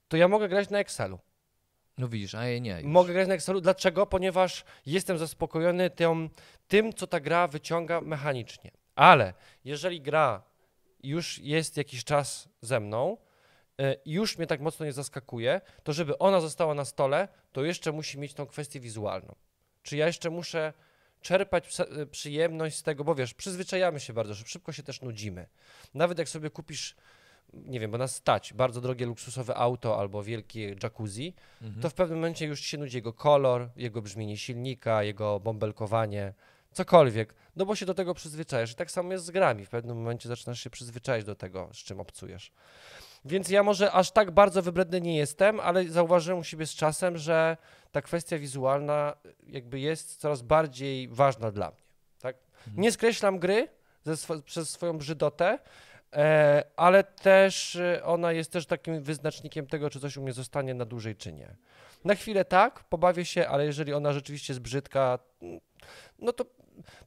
to ja mogę grać na Excelu. No widzisz, a ja nie. Już. Mogę grać na Excelu. Dlaczego? Ponieważ jestem zaspokojony tym, tym, co ta gra wyciąga mechanicznie. Ale jeżeli gra już jest jakiś czas ze mną i już mnie tak mocno nie zaskakuje, to żeby ona została na stole, to jeszcze musi mieć tą kwestię wizualną. Czy ja jeszcze muszę czerpać e, przyjemność z tego, bo wiesz, przyzwyczajamy się bardzo, że szybko się też nudzimy. Nawet jak sobie kupisz, nie wiem, bo nas stać, bardzo drogie luksusowe auto albo wielkie jacuzzi, Mhm. to w pewnym momencie już się nudzi jego kolor, jego brzmienie silnika, jego bąbelkowanie, cokolwiek, no bo się do tego przyzwyczajasz. I tak samo jest z grami. W pewnym momencie zaczynasz się przyzwyczaić do tego, z czym obcujesz. Więc ja może aż tak bardzo wybredny nie jestem, ale zauważyłem u siebie z czasem, że ta kwestia wizualna jakby jest coraz bardziej ważna dla mnie. Tak? Mhm. Nie skreślam gry swo- przez swoją brzydotę, ale też e, ona jest też takim wyznacznikiem tego, czy coś u mnie zostanie na dłużej, czy nie. Na chwilę tak, pobawię się, ale jeżeli ona rzeczywiście jest brzydka, mm, no to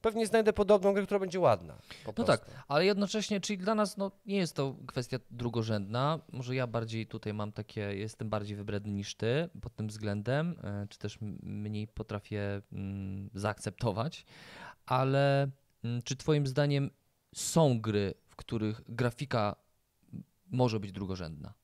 pewnie znajdę podobną grę, która będzie ładna. Po No prostu. tak, ale jednocześnie, czyli dla nas no, nie jest to kwestia drugorzędna. Może ja bardziej tutaj mam takie, jestem bardziej wybredny niż ty pod tym względem, e, czy też mniej potrafię mm, zaakceptować, ale mm, czy twoim zdaniem są gry, w których grafika może być drugorzędna?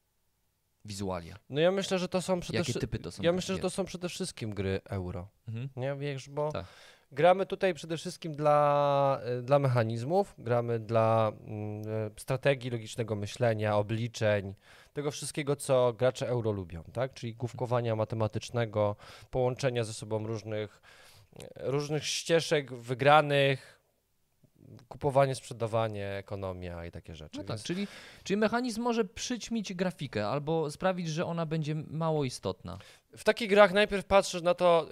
Wizualia. No ja myślę, że to są przede Jakie wszystkim. typy to są? Ja myślę, że to są przede wszystkim gry euro. Mhm. Nie wiesz, bo Tak. gramy tutaj przede wszystkim dla, y, dla mechanizmów, gramy dla mm, y, strategii logicznego myślenia, obliczeń, tego wszystkiego, co gracze euro lubią, tak? Czyli główkowania matematycznego, połączenia ze sobą różnych, różnych ścieżek wygranych, kupowanie, sprzedawanie, ekonomia i takie rzeczy. No tak, Więc czyli, czyli mechanizm może przyćmić grafikę albo sprawić, że ona będzie mało istotna. W takich grach najpierw patrzysz na to,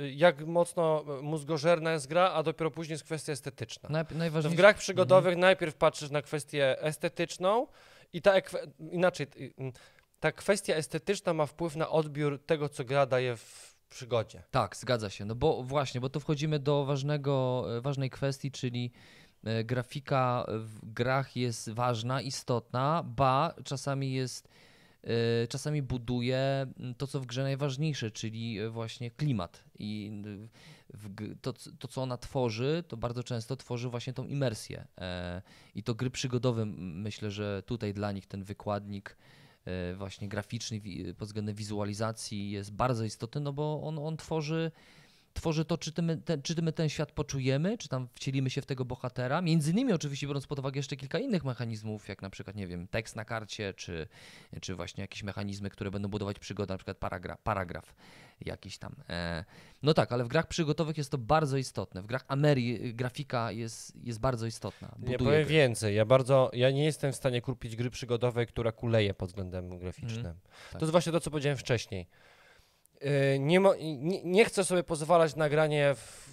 y, jak mocno mózgożerna jest gra, a dopiero później jest kwestia estetyczna. Naj, W najważniejsze... grach przygodowych najpierw patrzysz na kwestię estetyczną i ta ekwe- inaczej, y, y, ta kwestia estetyczna ma wpływ na odbiór tego, co gra daje w przygodzie. Tak, zgadza się. No bo właśnie, bo tu wchodzimy do ważnego, e, ważnej kwestii, czyli e, grafika w grach jest ważna, istotna, ba czasami jest, e, czasami buduje mm, to, co w grze najważniejsze, czyli właśnie klimat. I to, to, co ona tworzy, to bardzo często tworzy właśnie tą imersję. I to gry przygodowe, myślę, że tutaj dla nich ten wykładnik właśnie graficzny pod względem wizualizacji jest bardzo istotny, no bo on, on tworzy, tworzy to, czy, ty my, ten, czy my ten świat poczujemy, czy tam wcielimy się w tego bohatera. Między innymi oczywiście biorąc pod uwagę jeszcze kilka innych mechanizmów, jak na przykład, nie wiem, tekst na karcie, czy, czy właśnie jakieś mechanizmy, które będą budować przygodę, na przykład paragraf, paragraf jakiś tam. E, no tak, ale w grach przygotowych jest to bardzo istotne. W grach Ameri y, grafika jest, jest bardzo istotna. Nie buduje powiem gry. więcej. Ja bardzo, ja nie jestem w stanie kupić gry przygodowej, która kuleje pod względem graficznym. tak. To jest właśnie to, co powiedziałem wcześniej. Nie, mo, nie, nie chcę sobie pozwalać na granie w,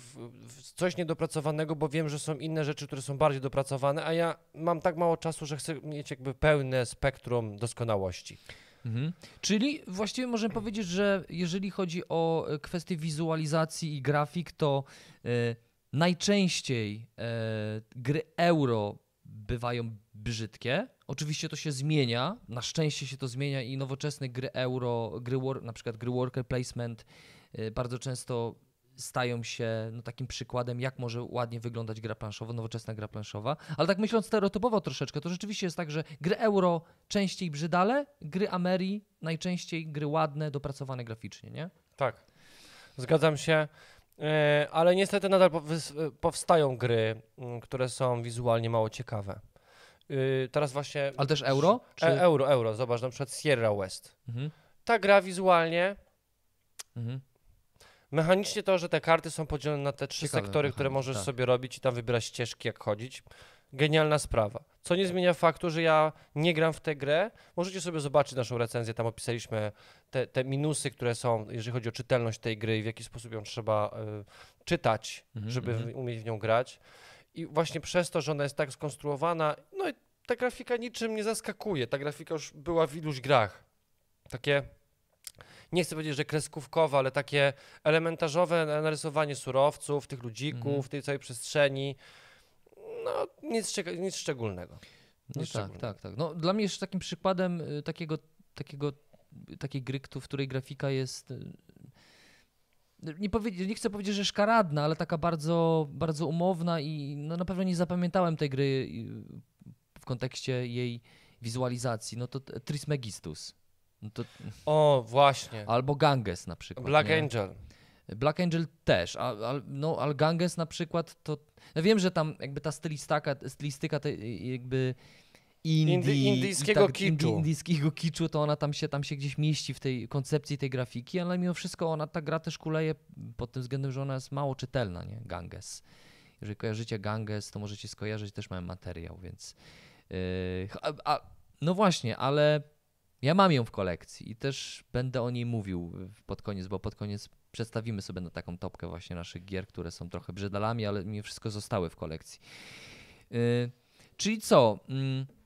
w coś niedopracowanego, bo wiem, że są inne rzeczy, które są bardziej dopracowane, a ja mam tak mało czasu, że chcę mieć jakby pełne spektrum doskonałości. Mhm. Czyli właściwie możemy powiedzieć, że jeżeli chodzi o e, kwestie wizualizacji i grafik, to e, najczęściej e, gry euro bywają brzydkie. Oczywiście to się zmienia, na szczęście się to zmienia i nowoczesne gry euro, gry wor- na przykład gry worker placement e, bardzo często stają się no, takim przykładem, jak może ładnie wyglądać gra planszowa, nowoczesna gra planszowa. Ale tak myśląc stereotypowo troszeczkę, to rzeczywiście jest tak, że gry euro częściej brzydale, gry Ameri najczęściej gry ładne, dopracowane graficznie, nie? Tak. Zgadzam się. E, Ale niestety nadal powstają gry, m, które są wizualnie mało ciekawe. Y, Teraz właśnie. Ale też euro? Czy... E, euro, euro. Zobacz, na przykład Sierra West. Mhm. Ta gra wizualnie, Mhm. mechanicznie to, że te karty są podzielone na te trzy Ciekawe sektory, które możesz tak. sobie robić i tam wybierać ścieżki, jak chodzić. Genialna sprawa. Co nie zmienia faktu, że ja nie gram w tę grę. Możecie sobie zobaczyć naszą recenzję, tam opisaliśmy te, te minusy, które są, jeżeli chodzi o czytelność tej gry i w jaki sposób ją trzeba y, czytać, Mhm, żeby mhm. w, umieć w nią grać. I właśnie przez to, że ona jest tak skonstruowana, no i ta grafika niczym nie zaskakuje. Ta grafika już była w iluś grach. Takie, nie chcę powiedzieć, że kreskówkowe, ale takie elementarzowe narysowanie surowców, tych ludzików, Mhm. tej całej przestrzeni. No, nic, nic szczególnego. No Nic tak, szczególnego. tak, tak. No, dla mnie jeszcze takim przykładem y, takiego, takiego, takiej gry, w której grafika jest. Nie, powie, nie chcę powiedzieć, że szkaradna, ale taka bardzo, bardzo umowna i no, na pewno nie zapamiętałem tej gry y, w kontekście jej wizualizacji. No to Trismegistus. No to, O, właśnie. albo Ganges na przykład. Black nie? Angel. Black Angel też, a, a, no, ale Ganges na przykład to. Ja wiem, że tam jakby ta stylistyka, stylistyka te, jakby i indyjskiego tak, kiczu. indyjskiego kiczu, to ona tam się, tam się gdzieś mieści w tej koncepcji tej grafiki, ale mimo wszystko ona ta gra też kuleje pod tym względem, że ona jest mało czytelna, nie? Ganges. Jeżeli kojarzycie Ganges, to możecie skojarzyć też mały materiał, więc. Yy, a, a, no właśnie, ale ja mam ją w kolekcji i też będę o niej mówił pod koniec, bo pod koniec przedstawimy sobie na taką topkę właśnie naszych gier, które są trochę brzydalami, ale mimo wszystko zostały w kolekcji. Yy, czyli co? J-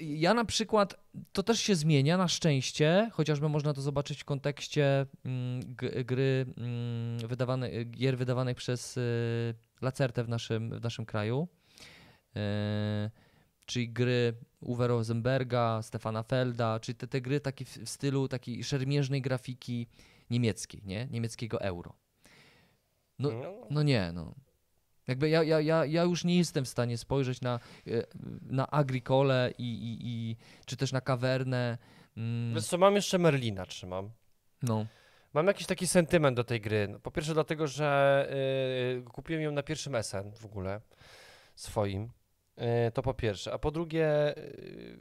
ja na przykład, to też się zmienia na szczęście, chociażby można to zobaczyć w kontekście mm, gry mm, wydawane, gier wydawanych przez y, Lacertę w naszym, w naszym kraju. Yy, czyli gry Uwe Rosenberga, Stefana Felda, czyli te, te gry takie w w stylu takiej szermierznej grafiki niemieckiej, nie? Niemieckiego euro. No, No, no nie, no. Jakby ja, ja, ja, ja już nie jestem w stanie spojrzeć na, e, na Agricole i, i, i czy też na Kawernę. Mm, Wiesz co, mam jeszcze Merlina trzymam. no. Mam jakiś taki sentyment do tej gry. No, Po pierwsze dlatego, że y, kupiłem ją na pierwszym SN w ogóle swoim. Y, to po pierwsze. A po drugie,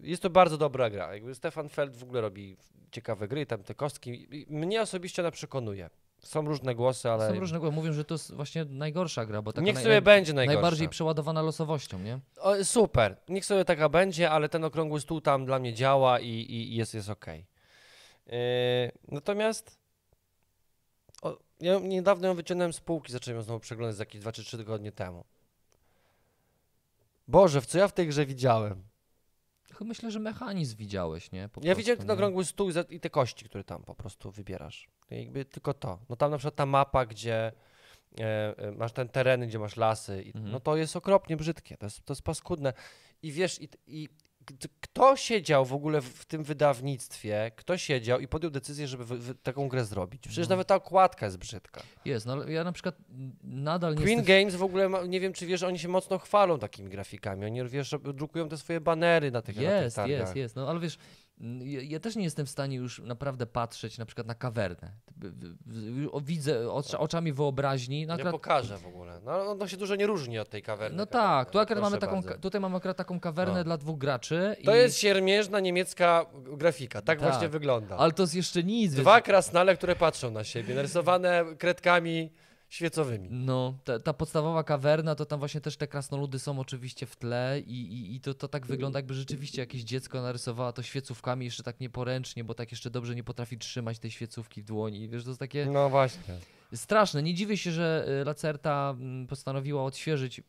jest to bardzo dobra gra. Jakby Stefan Feld w ogóle robi ciekawe gry, tam te kostki. Mnie osobiście ona przekonuje. Są różne głosy, ale Są różne głosy. Mówią, że to jest właśnie najgorsza gra, bo taka niech sobie naj- będzie najgorsza. najbardziej przeładowana losowością, nie? O, super, niech sobie taka będzie, ale ten okrągły stół tam dla mnie działa i, i jest, jest ok. natomiast o, ja niedawno ją wyciągnąłem z półki, zacząłem ją znowu przeglądać jakieś 2 czy 3 tygodnie temu. Boże, w co ja w tej grze widziałem? Myślę, że mechanizm widziałeś, nie? Po ja prostu, widziałem ten okrągły stół i, te kości, które tam po prostu wybierasz. Jakby tylko to. No tam na przykład ta mapa, gdzie e, e, masz ten tereny, gdzie masz lasy, i, Mhm. no to jest okropnie brzydkie, to jest, to jest paskudne. I wiesz, i, i kto siedział w ogóle w, tym wydawnictwie, kto siedział i podjął decyzję, żeby wy, wy, taką grę zrobić? Przecież No. nawet ta okładka jest brzydka. Jest, no ale ja na przykład nadal nie Queen jestem... Games w ogóle, ma, nie wiem czy wiesz, oni się mocno chwalą takimi grafikami. Oni wiesz, drukują te swoje banery na tych, na tych Jest, jest, jest. No ale wiesz, Ja, też nie jestem w stanie już naprawdę patrzeć na przykład na kawernę. Widzę ocza- oczami wyobraźni. No, Nie akurat, pokażę w ogóle. No, ono się dużo nie różni od tej kawerny. no kawerny. tak, tu akurat mamy taką, bardzo. tutaj mamy akurat taką kawernę No. dla dwóch graczy. To i, jest siermiężna niemiecka grafika. Tak, Tak. właśnie wygląda. Ale to jest jeszcze nic. Dwa krasnale, które patrzą na siebie, narysowane kredkami świecowymi. No, ta, ta podstawowa kawerna, to tam właśnie też te krasnoludy są oczywiście w tle i, i, i to, to tak wygląda, jakby rzeczywiście jakieś dziecko narysowało to świecówkami, jeszcze tak nieporęcznie, bo tak jeszcze dobrze nie potrafi trzymać tej świecówki w dłoni. Wiesz, to jest takie No właśnie. Straszne. Nie dziwię się, że y, Lacerta mm, postanowiła odświeżyć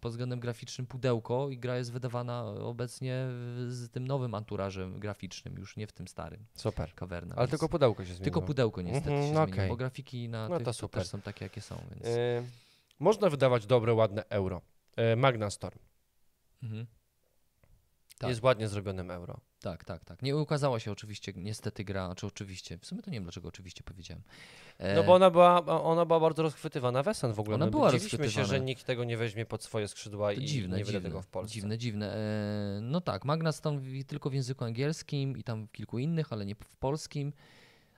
pod względem graficznym pudełko i gra jest wydawana obecnie z tym nowym anturażem graficznym, już nie w tym starym Super. kawerna. Ale więc- tylko pudełko się zmieniło. tylko pudełko niestety Mhm, się no zmieniło, bo grafiki na No tych też są takie, jakie są, więc... Y, można wydawać dobre, ładne euro. Y, Magna Storm. Mhm. Tak. Jest ładnie zrobionym euro. Tak, tak, tak. Nie ukazała się oczywiście niestety gra, czy oczywiście, w sumie to nie wiem dlaczego oczywiście powiedziałem. E, No bo ona była, ona była bardzo rozchwytywana w SN w ogóle. Ona My była Dziwiliśmy się, rozchwytywana. że nikt tego nie weźmie pod swoje skrzydła to i dziwne, nie dziwne, tego w Polsce. dziwne, dziwne. E, no tak, Magna stanowi tylko w języku angielskim i tam w kilku innych, ale nie w polskim.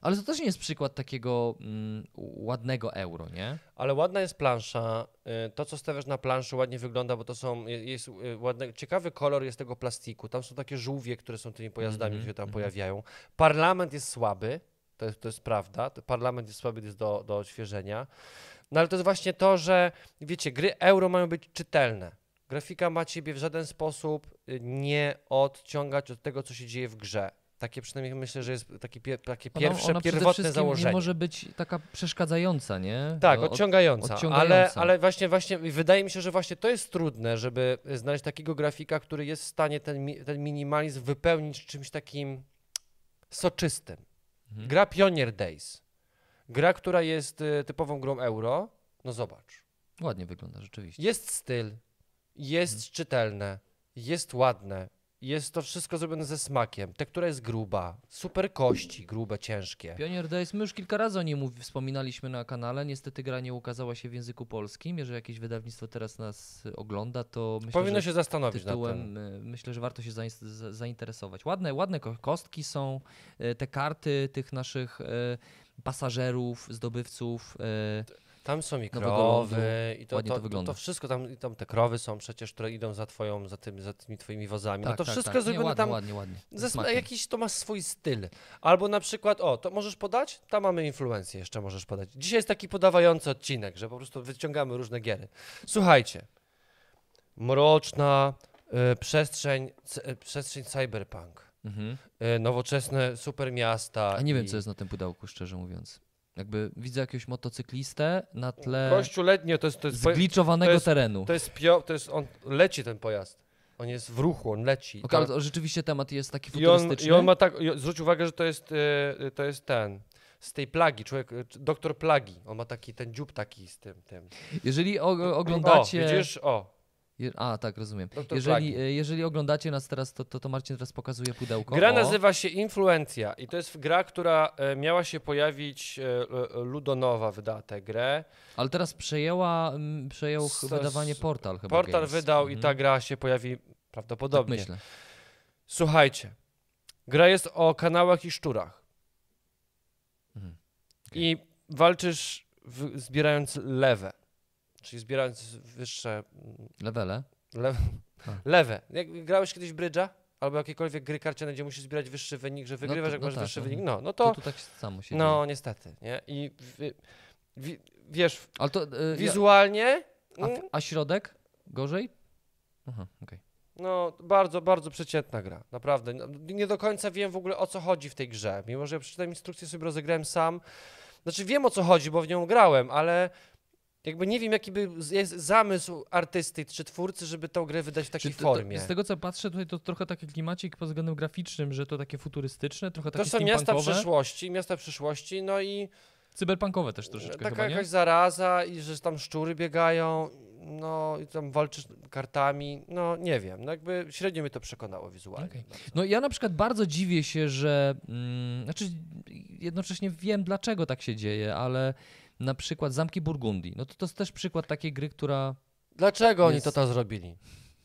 Ale to też nie jest przykład takiego mm, ładnego euro, nie? Ale ładna jest plansza. y, To, co stawiasz na planszy, ładnie wygląda, bo to są. je- Jest y, ładny, ciekawy kolor jest tego plastiku. Tam są takie żółwie, które są tymi pojazdami, Mhm, które się tam mhm. pojawiają. Parlament jest słaby. To jest, to jest prawda. Parlament jest słaby, jest do, do odświeżenia. No ale to jest właśnie to, że wiecie, gry euro mają być czytelne. Grafika ma ciebie w żaden sposób y, nie odciągać od tego, co się dzieje w grze. Takie przynajmniej myślę, że jest takie, pie, takie Ona- pierwsze, ona przede pierwotne założenie. nie może być taka przeszkadzająca, nie? Tak, No, od- odciągająca, Ale, odciągająca. ale właśnie, właśnie wydaje mi się, że właśnie to jest trudne, żeby znaleźć takiego grafika, który jest w stanie ten, ten minimalizm wypełnić czymś takim soczystym. Mhm. Gra Pioneer Days. Gra, która jest y, typową grą euro. No zobacz. Ładnie wygląda, rzeczywiście. Jest styl, jest Mhm. czytelne, jest ładne. Jest to wszystko zrobione ze smakiem. Tektura jest gruba, super kości, grube, ciężkie. Pioneer Days, my już kilka razy o niej mów, wspominaliśmy na kanale. Niestety gra nie ukazała się w języku polskim. Jeżeli jakieś wydawnictwo teraz nas ogląda, to myślę, Powinno że się zastanowić nad tym. tytułem y, myślę, że warto się zain- za- zainteresować. Ładne, ładne ko- kostki są, y, te karty tych naszych y, pasażerów, zdobywców. Tam są i krowy, i to, to, to to, wszystko, tam, tam te krowy są przecież, które idą za, twoją, za, tym, za tymi twoimi wozami. no tak, to tak, wszystko tak. zrobione ładnie, tam, ładnie, ładnie. ze, jakiś to ma swój styl. Albo na przykład, o, to możesz podać? Tam mamy influencję, jeszcze możesz podać. Dzisiaj jest taki podawający odcinek, że po prostu wyciągamy różne giery. Słuchajcie, mroczna y, przestrzeń, y, przestrzeń cyberpunk, Mhm. y, nowoczesne super miasta. A nie wiem, i- co jest na tym pudełku, szczerze mówiąc. Jakby widzę jakiegoś motocyklistę na tle to jest, to jest, zgliczowanego to jest- terenu. To jest pio, to jest on leci ten pojazd. On jest w ruchu, on leci. To- ale rzeczywiście temat jest taki I on, futurystyczny. I on ma tak, zwróć uwagę, że to jest, e, to jest ten, z tej plagi, człowiek, e, doktor plagi. On ma taki, ten dziób taki z tym, tym. Jeżeli oglądacie... O, widzisz? O, Je, a, tak, rozumiem. doktor Jeżeli, plagi. e, jeżeli oglądacie nas teraz, to, to, to Marcin teraz pokazuje pudełko. Gra o, nazywa się Influencja i to jest gra, która e, miała się pojawić, e, Ludonowa wydała tę grę. Ale teraz przejęła, przejął S- wydawanie Portal chyba Portal Games. wydał i Mhm. ta gra się pojawi Tak prawdopodobnie. myślę. Słuchajcie, gra jest o kanałach i szczurach. Mhm. I walczysz w, zbierając lewe, czyli zbierając wyższe mm, Levele. le, lewe. Jak grałeś kiedyś w brydża? Albo jakiekolwiek gry karciane, gdzie musisz zbierać wyższy wynik, że wygrywasz, to- jak no masz tak, wyższy mhm. wynik. No, no To, to, tu tak samo się no dzieje. niestety, nie? I wi, wi, wiesz, Ale to... ja, wizualnie, a, mm, a środek? Gorzej? Aha, okej. no bardzo, bardzo przeciętna gra, naprawdę. No, nie do końca wiem w ogóle o co chodzi w tej grze, mimo że ja przeczytałem instrukcję, sobie rozegrałem sam. Znaczy wiem o co chodzi, bo w nią grałem, ale jakby nie wiem jaki by jest zamysł artysty czy twórcy, żeby tą grę wydać w takiej to- formie. To, z tego co patrzę, tutaj to trochę taki klimacik pod względem graficznym, że to takie futurystyczne, trochę To takie są miasta przyszłości, miasta przyszłości, no i Cyberpunkowe też troszeczkę taka chyba, jakaś zaraza i że tam szczury biegają, no i tam walczysz kartami, no nie wiem, no jakby średnio mnie to przekonało wizualnie. Bardzo. No ja na przykład bardzo dziwię się, że mm, znaczy jednocześnie wiem dlaczego tak się dzieje, ale na przykład Zamki Burgundii, no to to jest też przykład takiej gry, która Dlaczego oni Jest- to tak zrobili?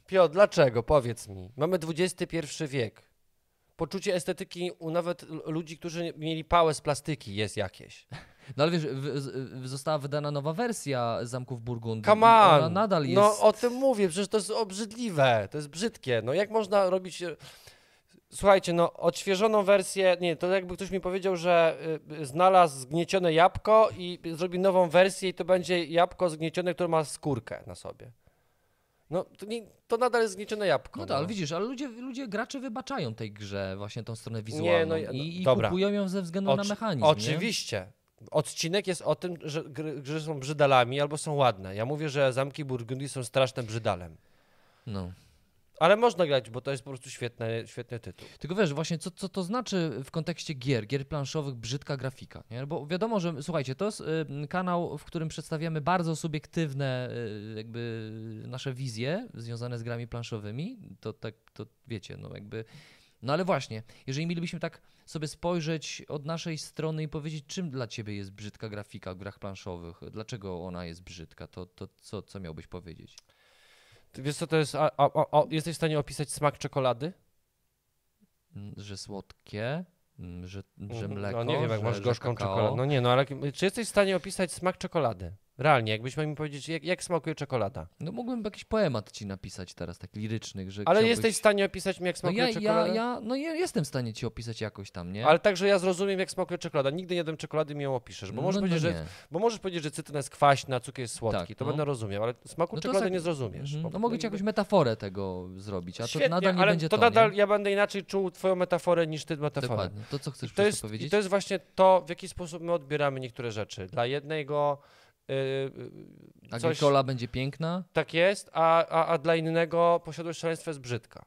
Piotr, dlaczego? Powiedz mi. Mamy XXI wiek. poczucie estetyki u nawet ludzi, którzy mieli pałę z plastyki jest jakieś. No ale wiesz, została wydana nowa wersja Zamków Burgundii. Come on! Ona nadal jest... No o tym mówię, przecież to jest obrzydliwe, to jest brzydkie. No jak można robić... Słuchajcie, no odświeżoną wersję, nie, to jakby ktoś mi powiedział, że y, znalazł zgniecione jabłko i zrobi nową wersję i to będzie jabłko zgniecione, które ma skórkę na sobie. No to, nie, to nadal jest zgniecione jabłko. No tak, ale widzisz, ale ludzie, ludzie, gracze wybaczają tej grze właśnie tą stronę Nie, wizualną no ja- no, i, i kupują ją ze względu na Oczy- mechanizm, nie? Oczywiście. Odcinek jest o tym, że gry, gry są brzydalami albo są ładne. Ja mówię, że zamki Burgundii są strasznym brzydalem. No. Ale można grać, bo to jest po prostu świetny, świetny tytuł. Tylko wiesz, właśnie co, co to znaczy w kontekście gier, gier planszowych, brzydka grafika, nie? Bo wiadomo, że słuchajcie, to jest kanał, w którym przedstawiamy bardzo subiektywne y, jakby nasze wizje związane z grami planszowymi, to tak, to wiecie, no jakby, no ale właśnie, jeżeli mielibyśmy tak sobie spojrzeć od naszej strony i powiedzieć, czym dla ciebie jest brzydka grafika w grach planszowych, dlaczego ona jest brzydka, to, to co, co miałbyś powiedzieć? Wiesz co to jest? A, a, a, jesteś w stanie opisać smak czekolady? Mm, Że słodkie, mm, że, że Mhm. mleko, No nie wiem, jak że, masz gorzką czekoladę. No nie, no ale czy jesteś w stanie opisać smak czekolady? Realnie, jakbyś miał mi powiedzieć, jak, jak smakuje czekolada. No mógłbym jakiś poemat ci napisać teraz, tak lirycznych, że Ale chciałbyś- jesteś w stanie opisać mi, jak no smakuje ja, ja, czekolada? ja, no ja jestem w stanie ci opisać jakoś tam, nie? Ale tak, że ja zrozumiem, jak smakuje czekolada. Nigdy nie jadłem czekolady mi ją opiszesz, bo, no, możesz no powiedzieć, nie. że, bo możesz powiedzieć, że cytryna jest kwaśna, cukier jest słodki. Tak, to no. będę rozumiał, ale smaku No to czekolady tak- nie zrozumiesz. Mhm. No mogę ci jakąś metaforę tego zrobić, a to Świetnie, nadal nie ale będzie to to, nadal nie? ja będę inaczej czuł twoją metaforę niż ty metaforę. Dokładnie. To co chcesz I to, jest, to powiedzieć? I to jest właśnie to, w jaki sposób my odbieramy niektóre rzeczy. Dla jednego coś Agricola będzie piękna? tak jest, a, a, a dla innego posiadłość szaleństwa jest brzydka.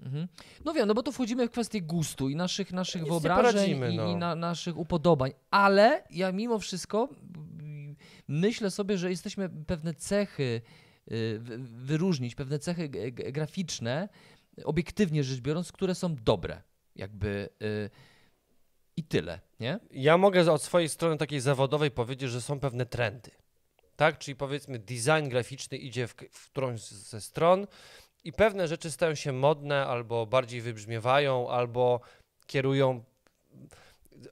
Mhm. No wiem, no bo to wchodzimy w kwestię gustu i naszych, naszych Nic wyobrażeń poradzimy, i, no. i na, naszych upodobań, ale ja mimo wszystko myślę sobie, że jesteśmy pewne cechy y, wy- wyróżnić, pewne cechy graficzne, obiektywnie rzecz biorąc, które są dobre. Jakby y, i tyle, nie? Ja mogę od swojej strony takiej zawodowej powiedzieć, że są pewne trendy. Tak? Czyli powiedzmy, design graficzny idzie w, w którąś ze stron i pewne rzeczy stają się modne, albo bardziej wybrzmiewają, albo kierują,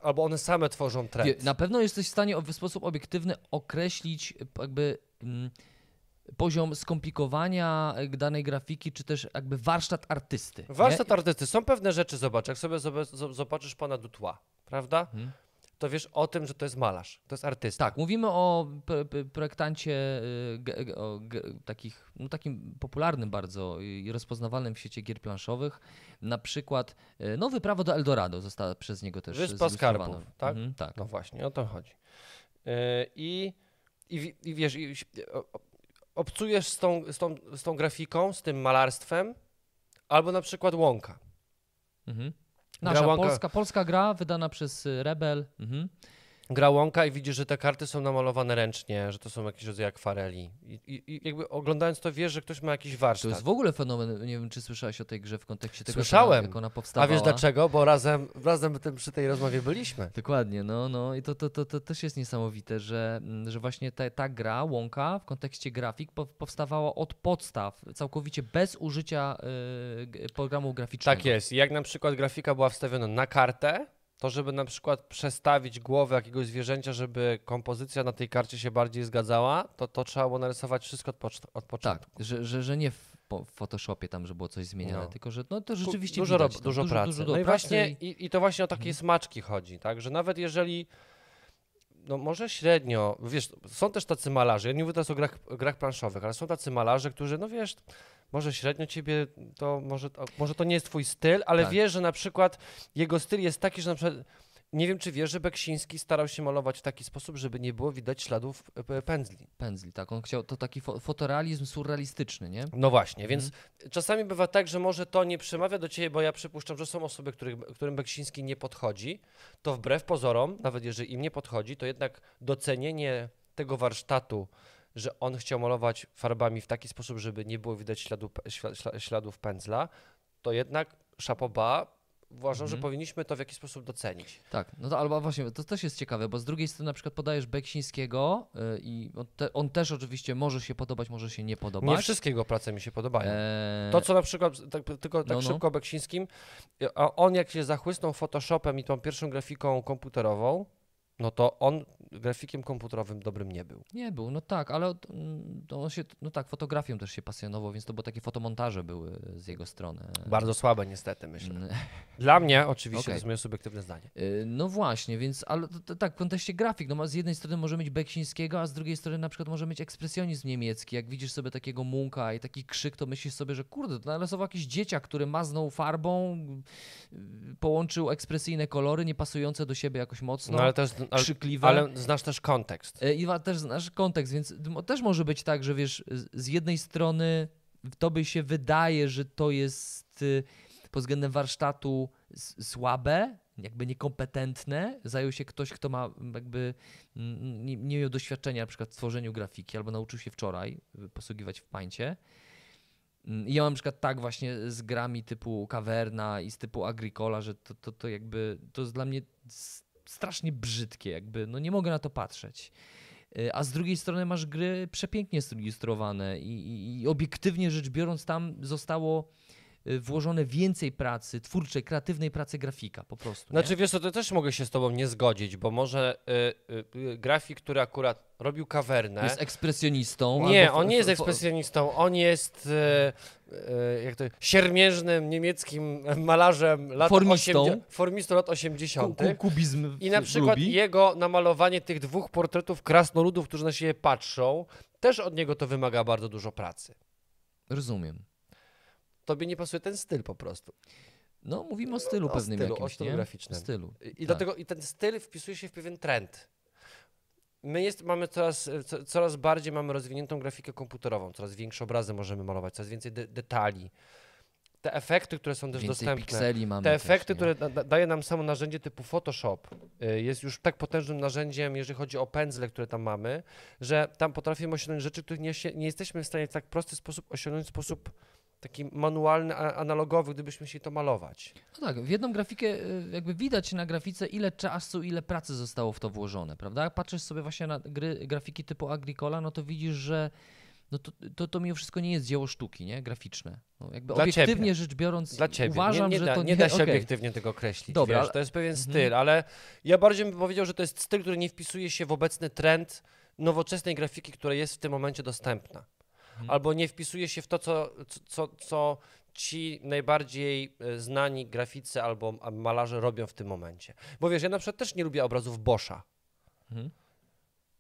albo one same tworzą trend. Na pewno jesteś w stanie w sposób obiektywny określić jakby mm, poziom skomplikowania y, danej grafiki, czy też jakby warsztat artysty. nie? Warsztat artysty. Są pewne rzeczy, zobacz, jak sobie zobaczysz pana Dutła, prawda? Mhm. To wiesz o tym, że to jest malarz, to jest artysta. Tak, mówimy o projektancie y, ge- o ge- takich, no takim popularnym bardzo i rozpoznawalnym w świecie gier planszowych. Na przykład y, nowe prawo do Eldorado zostało przez niego też Wyspa. Skarbów, tak? Mhm, tak. No właśnie, o to chodzi. Yy, I, i, i wiesz, i, obcujesz z tą, z, tą, z tą grafiką, z tym malarstwem, albo na przykład łąka. Mhm. Gra Nasza łąka- polska, polska gra wydana przez y, Rebel. Mhm. Gra łąka i widzisz, że te karty są namalowane ręcznie, że to są jakieś rodzaje akwareli. I, i, i jakby oglądając to wiesz, że ktoś ma jakiś To warsztat. jest w ogóle fenomen, nie wiem czy słyszałeś o tej grze w kontekście tego, Słyszałem. Jak ona, ona A wiesz dlaczego? Bo razem, razem tym, przy tej rozmowie byliśmy. Dokładnie, no, no i to, to, to, to też jest niesamowite, że, że właśnie ta, ta gra, łąka w kontekście grafik po, powstawała od podstaw, całkowicie bez użycia y, programu graficznego. Tak jest. Jak na przykład grafika była wstawiona na kartę, to żeby na przykład przestawić głowę jakiegoś zwierzęcia, żeby kompozycja na tej karcie się bardziej zgadzała, to, to trzeba było narysować wszystko od, pocz- od Tak, początku. że, że, że nie w, po, w Photoshopie tam, że było coś zmieniane, No. tylko że no, to rzeczywiście dużo, widać rob- dużo, dużo, pracy. dużo no i pracy właśnie i- i, i to właśnie o takie Mhm. smaczki chodzi, tak? Że nawet jeżeli no może średnio, wiesz, są też tacy malarze, ja nie mówię teraz o grach, grach planszowych, ale są tacy malarze, którzy, no wiesz, może średnio ciebie to, może, może to nie jest twój styl, ale Tak. wiesz, że na przykład jego styl jest taki, że na przykład nie wiem, czy wiesz, że Beksiński starał się malować w taki sposób, żeby nie było widać śladów e, pędzli. pędzli, tak, on chciał, to taki fo, fotorealizm surrealistyczny, nie? No właśnie, więc Mhm. czasami bywa tak, że może to nie przemawia do ciebie, bo ja przypuszczam, że są osoby, których, którym Beksiński nie podchodzi, to wbrew pozorom, nawet jeżeli im nie podchodzi, to jednak docenienie tego warsztatu, że on chciał malować farbami w taki sposób, żeby nie było widać śladu, śladów pędzla, to jednak szapoba, uważam, że Mhm. powinniśmy to w jakiś sposób docenić. Tak, no to albo właśnie, to też jest ciekawe, bo z drugiej strony na przykład podajesz Beksińskiego y, i on, te, on też oczywiście może się podobać, może się nie podobać. Nie wszystkie jego prace mi się podobają. Eee, To, co na przykład, tak, tylko tak No, no. szybko o Beksińskim, a on jak się zachłysnął Photoshopem i tą pierwszą grafiką komputerową, no to on grafikiem komputerowym dobrym nie był. Nie był, no tak, ale mm, on się, no tak, fotografią też się pasjonował, więc to były takie fotomontaże były z jego strony. Bardzo słabe niestety, myślę. Mm, Dla mnie oczywiście, Okej. to jest moje subiektywne zdanie. y, No właśnie, więc, ale tak, w kontekście grafik, no z jednej strony może mieć Beksińskiego, a z drugiej strony na przykład może mieć ekspresjonizm niemiecki. Jak widzisz sobie takiego Munka i taki krzyk, to myślisz sobie, że kurde, to narysował jakiś dzieciak, który maznął farbą, y, połączył ekspresyjne kolory, nie pasujące do siebie jakoś mocno, No, ale, też, krzykliwe. ale znasz też kontekst. E, I też znasz kontekst, więc też może być tak, że wiesz, z- jednej strony tobie się wydaje, że to jest y, pod względem warsztatu słabe, jakby niekompetentne. Zajął się ktoś, kto ma jakby nie, nie miał doświadczenia na przykład w tworzeniu grafiki albo nauczył się wczoraj y, posługiwać w pańcie. Mm, I ja mam na przykład tak właśnie z grami typu Caverna i z typu Agricola, że to, to, to jakby to jest dla mnie strasznie brzydkie, jakby no nie mogę na to patrzeć. Y, A z drugiej strony masz gry przepięknie zilustrowane i, i, i obiektywnie rzecz biorąc tam zostało włożone więcej pracy, twórczej, kreatywnej pracy grafika po prostu. Znaczy nie? wiesz co, to też mogę się z tobą nie zgodzić, bo może y, y, y, grafik, który akurat robił kawernę, Jest ekspresjonistą. Nie, on nie jest ekspresjonistą, on jest e, e, jak to, siermierznym niemieckim malarzem lat Formistą. 80, formistą lat ku, 80. ku, kubizm I na przykład lubi. jego namalowanie tych dwóch portretów krasnoludów, którzy na siebie patrzą, też od niego to wymaga bardzo dużo pracy. Rozumiem. Tobie nie pasuje ten styl po prostu. No, mówimy o stylu O pewnym stylu, o jakimś, stylu nie? graficznym. Stylu. I, i Tak. dlatego i ten styl wpisuje się w pewien trend. My jest, mamy coraz, co, coraz bardziej mamy rozwiniętą grafikę komputerową, coraz większe obrazy możemy malować, coraz więcej de detali. Te efekty, które są też Więcej dostępne, te też, efekty, nie? które da, da- daje nam samo narzędzie typu Photoshop, y, jest już tak potężnym narzędziem, jeżeli chodzi o pędzle, które tam mamy, że tam potrafimy osiągnąć rzeczy, których nie, nie jesteśmy w stanie w tak prosty sposób osiągnąć w sposób taki manualny, analogowy, gdybyśmy chcieli to malować. No tak, w jedną grafikę y, jakby widać na grafice, ile czasu, ile pracy zostało w to włożone, prawda? Jak patrzysz sobie właśnie na gry, grafiki typu Agricola, no to widzisz, że no to, to, to mimo wszystko nie jest dzieło sztuki, nie? Graficzne. No jakby Dla obiektywnie ciebie. rzecz biorąc, Dla ciebie. uważam, nie, nie że da, to nie da się okej. obiektywnie tego określić. Dobra, wiesz, To jest pewien Mhm. styl, ale ja bardziej bym powiedział, że to jest styl, który nie wpisuje się w obecny trend nowoczesnej grafiki, która jest w tym momencie dostępna. Mhm. Albo nie wpisuje się w to, co, co, co ci najbardziej e, znani graficy albo malarze robią w tym momencie. Bo wiesz, ja na przykład też nie lubię obrazów Boscha. Mhm.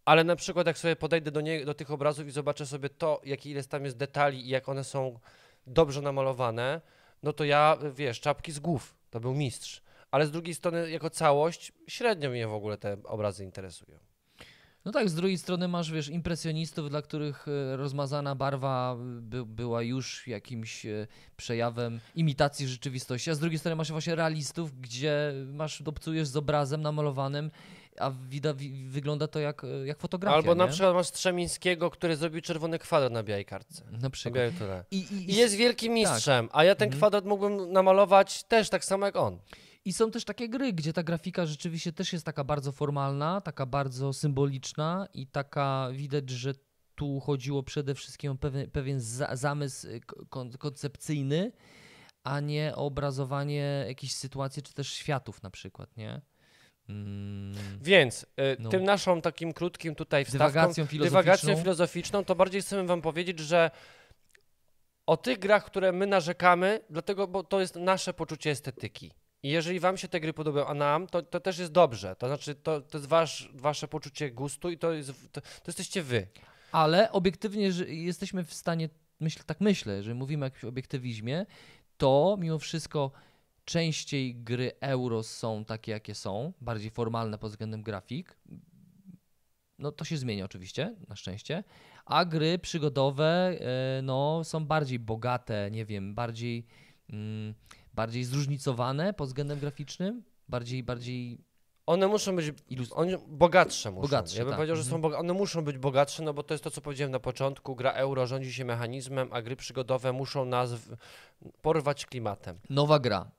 Ale na przykład jak sobie podejdę do, nie, do tych obrazów i zobaczę sobie to, jaki ile tam jest detali i jak one są dobrze namalowane, no to ja, wiesz, czapki z głów, to był mistrz. Ale z drugiej strony, jako całość, średnio mnie w ogóle te obrazy interesują. No tak, z drugiej strony masz, wiesz, impresjonistów, dla których e, rozmazana barwa by, była już jakimś e, przejawem imitacji rzeczywistości, a z drugiej strony masz właśnie realistów, gdzie masz, obcujesz z obrazem namalowanym, a wida, wi, wygląda to jak, e, jak fotografia, Albo na nie? przykład masz Strzemińskiego, który zrobił czerwony kwadrat na białej kartce. Na Na przykład. białej. I, i, I jest wielkim mistrzem, a ja ten Mhm. kwadrat mógłbym namalować też tak samo jak on. I są też takie gry, gdzie ta grafika rzeczywiście też jest taka bardzo formalna, taka bardzo symboliczna i taka widać, że tu chodziło przede wszystkim o pewien, pewien za, zamysł y, kon, koncepcyjny, a nie o obrazowanie jakichś sytuacji czy też światów na przykład, nie? Mm, Więc y, No. tym naszą takim krótkim tutaj wstawką, dywagacją filozoficzną. dywagacją filozoficzną, to bardziej chcemy wam powiedzieć, że o tych grach, które my narzekamy, dlatego, bo to jest nasze poczucie estetyki. I jeżeli wam się te gry podobają, a nam, to, to też jest dobrze. To znaczy, to, to jest wasz, wasze poczucie gustu i to, jest, to, to jesteście wy. Ale obiektywnie, że jesteśmy w stanie, myśl, tak myślę, że mówimy o jakimś obiektywizmie, to mimo wszystko częściej gry euro są takie, jakie są, bardziej formalne pod względem grafik. No to się zmienia oczywiście, na szczęście. A gry przygodowe e, no, są bardziej bogate, nie wiem, bardziej, mm, bardziej zróżnicowane pod względem graficznym, bardziej, bardziej One muszą być one bogatsze. Muszą. Bogatsze, ja bym tak. powiedział, że Mhm. są boga- one muszą być bogatsze, no bo to jest to, co powiedziałem na początku. Gra euro rządzi się mechanizmem, a gry przygodowe muszą nas porwać klimatem. Nowa gra.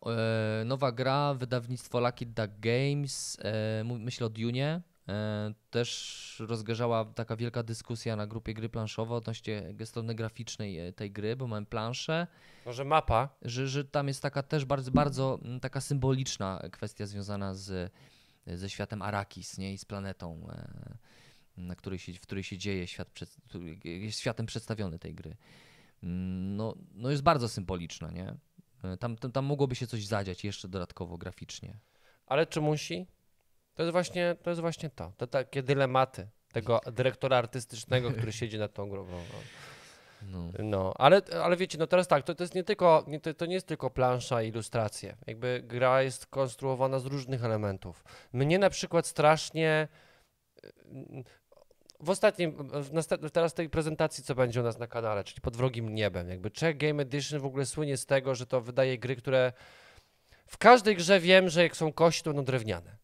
E, nowa gra, wydawnictwo Lucky Duck Games, e, myślę o Dune. E, też rozgorzała taka wielka dyskusja na grupie gry planszowe odnośnie strony graficznej e, tej gry, bo mamy planszę, Może mapa, że, że tam jest taka też bardzo, bardzo mm, taka symboliczna kwestia związana z, ze światem Arakis nie? i z planetą, e, na której się, w której się dzieje świat, jest światem przedstawiony tej gry. Mm, No, no jest bardzo symboliczna, nie? Tam, tam, tam mogłoby się coś zadziać jeszcze dodatkowo graficznie. ale czy musi? To jest właśnie to. Jest właśnie to. to takie dylematy tego dyrektora artystycznego, który siedzi nad tą grą. No, No. no ale, ale wiecie, no teraz tak, to, to jest nie tylko, nie, to, to nie jest tylko plansza i ilustracje. Jakby gra jest konstruowana z różnych elementów. Mnie na przykład strasznie w ostatnim, w teraz tej prezentacji, co będzie u nas na kanale, czyli pod wrogim niebem, jakby Czech Game Edition w ogóle słynie z tego, że to wydaje gry, które w każdej grze wiem, że jak są kości, to będą drewniane.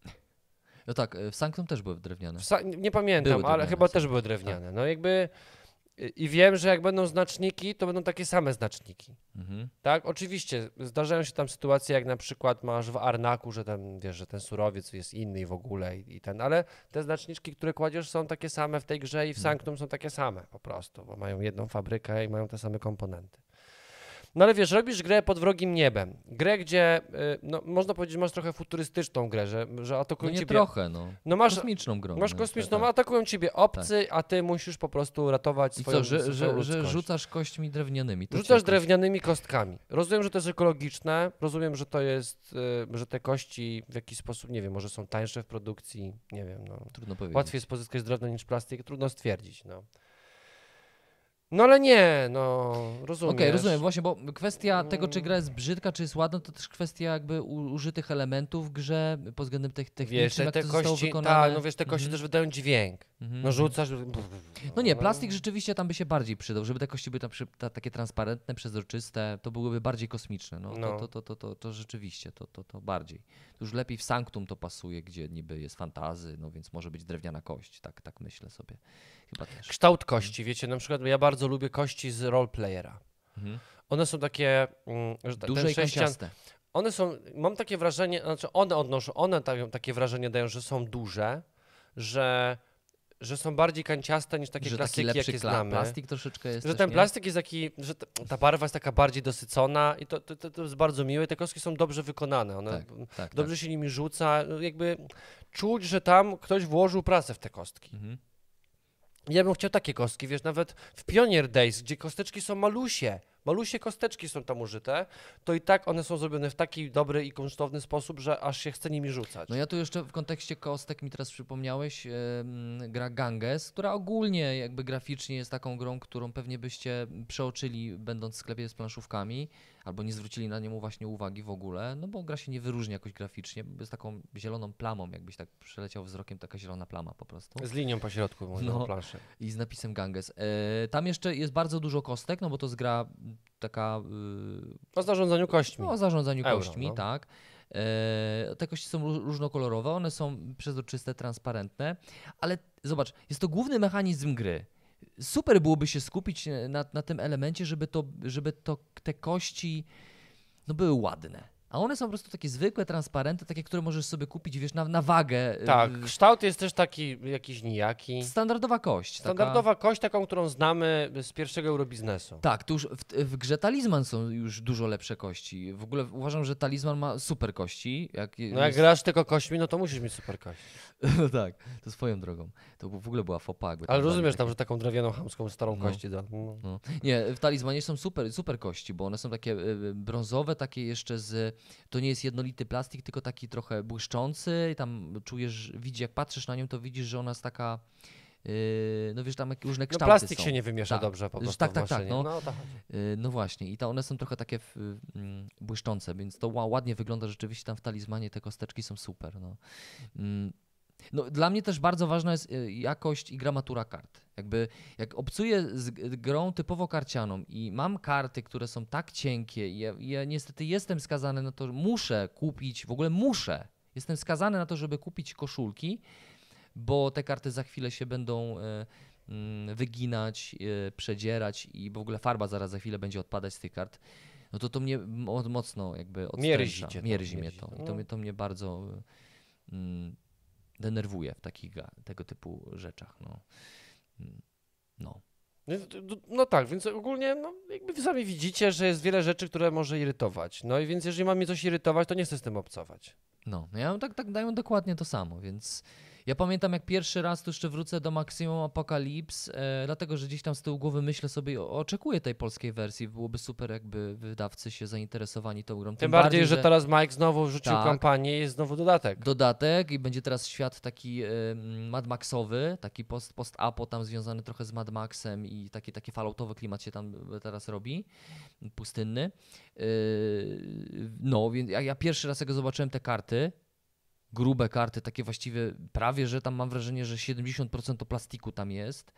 No tak, e, w Sanctum też były drewniane. Nie pamiętam, Były ale drewniane, chyba też były drewniane. No jakby i- i wiem, że jak będą znaczniki, to będą takie same znaczniki. Mhm. Tak, oczywiście zdarzają się tam sytuacje, jak na przykład masz w Arnaku, że ten, wiesz, że ten surowiec jest inny w ogóle i, i ten, ale te znaczniczki, które kładziesz są takie same w tej grze i w Sanctum są takie same po prostu, bo mają jedną fabrykę i mają te same komponenty. No ale wiesz, robisz grę pod wrogim niebem. Grę, gdzie, y, no, można powiedzieć, masz trochę futurystyczną grę, że, że No atakują nie ciebie... trochę, no. No masz, Kosmiczną grą. masz no, kosmiczną, tak. atakują ciebie obcy, a ty musisz po prostu ratować I swoją, co, że, że, że rzucasz kośćmi drewnianymi. to Rzucasz drewnianymi kostkami. Rozumiem, że to jest ekologiczne, rozumiem, że to jest, y, że te kości w jakiś sposób, nie wiem, może są tańsze w produkcji, nie wiem, no. Trudno powiedzieć. Łatwiej jest pozyskać drewno niż plastik, trudno stwierdzić, no. No ale nie, no, rozumiem. Okej, rozumiem, właśnie, bo kwestia tego, czy gra jest brzydka, czy jest ładna, to też kwestia jakby u, użytych elementów w grze pod względem tech, technicznym, Wiesz, te, jak te to kości, wykonane. tak, no wiesz, te kości Mhm, też wydają dźwięk. mhm, No mhm. rzucasz... No nie, plastik rzeczywiście tam by się bardziej przydał, żeby te kości były na przy- ta, takie transparentne, przezroczyste, to byłyby bardziej kosmiczne. No, No. To, to, to, to, to, to rzeczywiście, to, to, to bardziej. To już lepiej w Sanctum to pasuje, gdzie niby jest fantazy, no więc może być drewniana kość, tak, tak myślę sobie. Chyba też. Kształt kości, wiecie, na przykład ja bardzo lubię kości z roleplayera. Mhm. One są takie, mm, że Duże i sześcian, kanciaste. One są, mam takie wrażenie, znaczy one odnoszą, one tak, takie wrażenie dają, że są duże, że, że są bardziej kanciaste niż takie że taki klasyki, lepszy jakie znamy. plastik troszeczkę jest Że ten nie? plastik jest taki, że ta, barwa jest taka bardziej dosycona i to, to, to, jest bardzo miłe. Te kostki są dobrze wykonane, one Tak, tak, dobrze się nimi rzuca, jakby czuć, że tam ktoś włożył pracę w te kostki. tak. Mhm. Ja bym chciał takie kostki, wiesz, nawet w Pioneer Days, gdzie kosteczki są malusie, malusie kosteczki są tam użyte, to i tak one są zrobione w taki dobry i kunsztowny sposób, że aż się chce nimi rzucać. No ja tu jeszcze w kontekście kostek mi teraz przypomniałeś em, gra Ganges, która ogólnie jakby graficznie jest taką grą, którą pewnie byście przeoczyli będąc w sklepie z planszówkami, albo nie zwrócili na nią właśnie uwagi w ogóle, no bo gra się nie wyróżnia jakoś graficznie, bo jest taką zieloną plamą, jakbyś tak przeleciał wzrokiem, taka zielona plama po prostu. Z linią po środku no. Planszy. I z napisem Ganges. E, tam jeszcze jest bardzo dużo kostek, no bo to jest gra taka y, O zarządzaniu kośćmi. no, o zarządzaniu Euro, kośćmi, no. tak. E, te kości są ró- różnokolorowe, one są przezroczyste, transparentne, ale zobacz, jest to główny mechanizm gry. Super byłoby się skupić e, na, na tym elemencie, żeby, to, żeby to, te kości no, były ładne. A one są po prostu takie zwykłe, transparentne, takie, które możesz sobie kupić, wiesz, na, na wagę. e, Tak, kształt jest też taki jakiś nijaki. Standardowa kość. taka- Standardowa kość, taką, którą znamy z pierwszego eurobiznesu. Tak, tu już w, w grze Talizman są już dużo lepsze kości. W ogóle uważam, że Talizman ma super kości. Jak No jak jest- grasz tylko kośćmi, no to musisz mieć super kość. No tak, to swoją drogą. To w ogóle była fopa. Ale rozumiesz tam, że taką drewnianą, chamską, starą No. kość da. No. No. Nie, w talizmanie są super, super kości, bo one są takie y, brązowe, takie jeszcze z. To nie jest jednolity plastik, tylko taki trochę błyszczący. I tam czujesz, widzisz, jak patrzysz na nią, to widzisz, że ona jest taka. y, no wiesz, tam jakieś różne No kształty plastik są. się nie wymiesza Tak. dobrze po prostu tak, tak, tak, no. no o to chodzi. Y, No właśnie, i to one są trochę takie w, mm, błyszczące, więc to ła- ładnie wygląda rzeczywiście tam w talizmanie, te kosteczki są super. No. No, dla mnie też bardzo ważna jest y, jakość i gramatura kart. Jakby jak obcuję z grą typowo karcianą i mam karty, które są tak cienkie i ja, ja niestety jestem skazany na to, że muszę kupić, w ogóle muszę Jestem skazany na to, żeby kupić koszulki, bo te karty za chwilę się będą e, mm, wyginać, e, przedzierać i w ogóle farba zaraz za chwilę będzie odpadać z tych kart. No to to mnie mo- mocno jakby odstręcza. Mierzi to, Mierzi mnie mierzi to. to, I to, no. mnie, to mnie bardzo mm, denerwuje w takich tego typu rzeczach. No. Mm, no. No, no- no tak, więc ogólnie no, jakby wy sami widzicie, że jest wiele rzeczy, które może irytować. No i więc jeżeli ma mnie coś irytować, to nie chcę z tym obcować. No, ja mam tak, tak dają dokładnie to samo, więc ja pamiętam jak pierwszy raz tu jeszcze wrócę do Maximum Apocalypse, e, dlatego że gdzieś tam z tyłu głowy myślę sobie, o, oczekuję tej polskiej wersji, byłoby super jakby wydawcy się zainteresowani tą grą. Tym, bardziej, że teraz Mike znowu wrzucił Tak. kampanię i jest znowu dodatek. dodatek i będzie teraz świat taki e, mm, Mad Maxowy, taki post, post-apo tam związany trochę z Mad Maxem i taki, taki falloutowy klimat się tam teraz robi, pustynny. E, No, więc ja, ja pierwszy raz jak zobaczyłem te karty, grube karty, takie właściwie prawie, że tam mam wrażenie, że 70% to plastiku tam jest.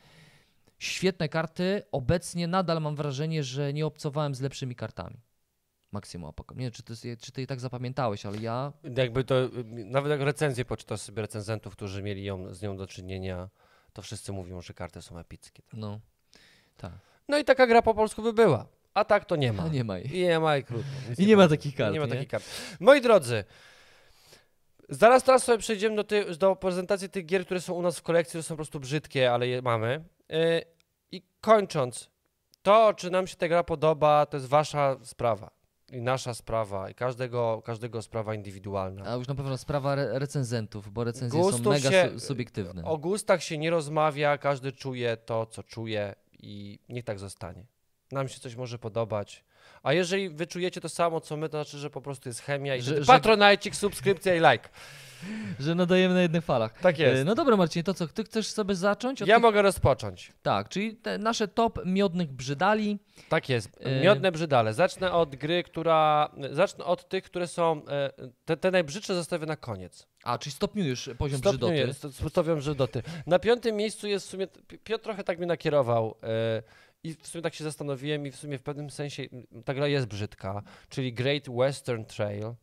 Świetne karty, obecnie nadal mam wrażenie, że nie obcowałem z lepszymi kartami. Maximum Apocalypse. Nie wiem, czy, jest, czy ty je tak zapamiętałeś, ale ja Jakby to, nawet jak recenzję poczytasz sobie recenzentów, którzy mieli ją, z nią do czynienia, to wszyscy mówią, że karty są epickie. No, tak. No i taka gra po polsku by była. A tak to nie ma. A nie ma jej. I nie ma i krótko. I nie ma powiem. takich kart, Nie ma nie? takich kart. Moi drodzy, zaraz teraz sobie przejdziemy do, ty, do prezentacji tych gier, które są u nas w kolekcji, które są po prostu brzydkie, ale je mamy. Yy, I kończąc, to czy nam się ta gra podoba, to jest wasza sprawa. I nasza sprawa, i każdego, każdego sprawa indywidualna. A już na pewno sprawa re recenzentów, bo recenzje Gustów są mega się- su subiektywne. O gustach się nie rozmawia, każdy czuje to, co czuje i niech tak zostanie. Nam się coś może podobać. A jeżeli wy czujecie to samo, co my, to znaczy, że po prostu jest chemia i Że- że, patronajcik, subskrypcja i like. Że nadajemy na jednych falach. Tak jest. E, No dobra Marcin, to co, ty chcesz sobie zacząć? Ja tych... mogę rozpocząć. Tak, czyli te nasze top miodnych brzydali. Tak jest. E, Miodne brzydale. Zacznę od gry, która. Zacznę od tych, które są. e, Te, te najbrzydsze zostawię na koniec. A, czyli stopniujesz poziom Stopniuję, brzydoty. sto- Stawiam brzydoty. Na piątym miejscu jest w sumie. Pi- Piotr trochę tak mnie nakierował. e, I w sumie tak się zastanowiłem, i w sumie w pewnym sensie ta gra jest brzydka, czyli Great Western Trail.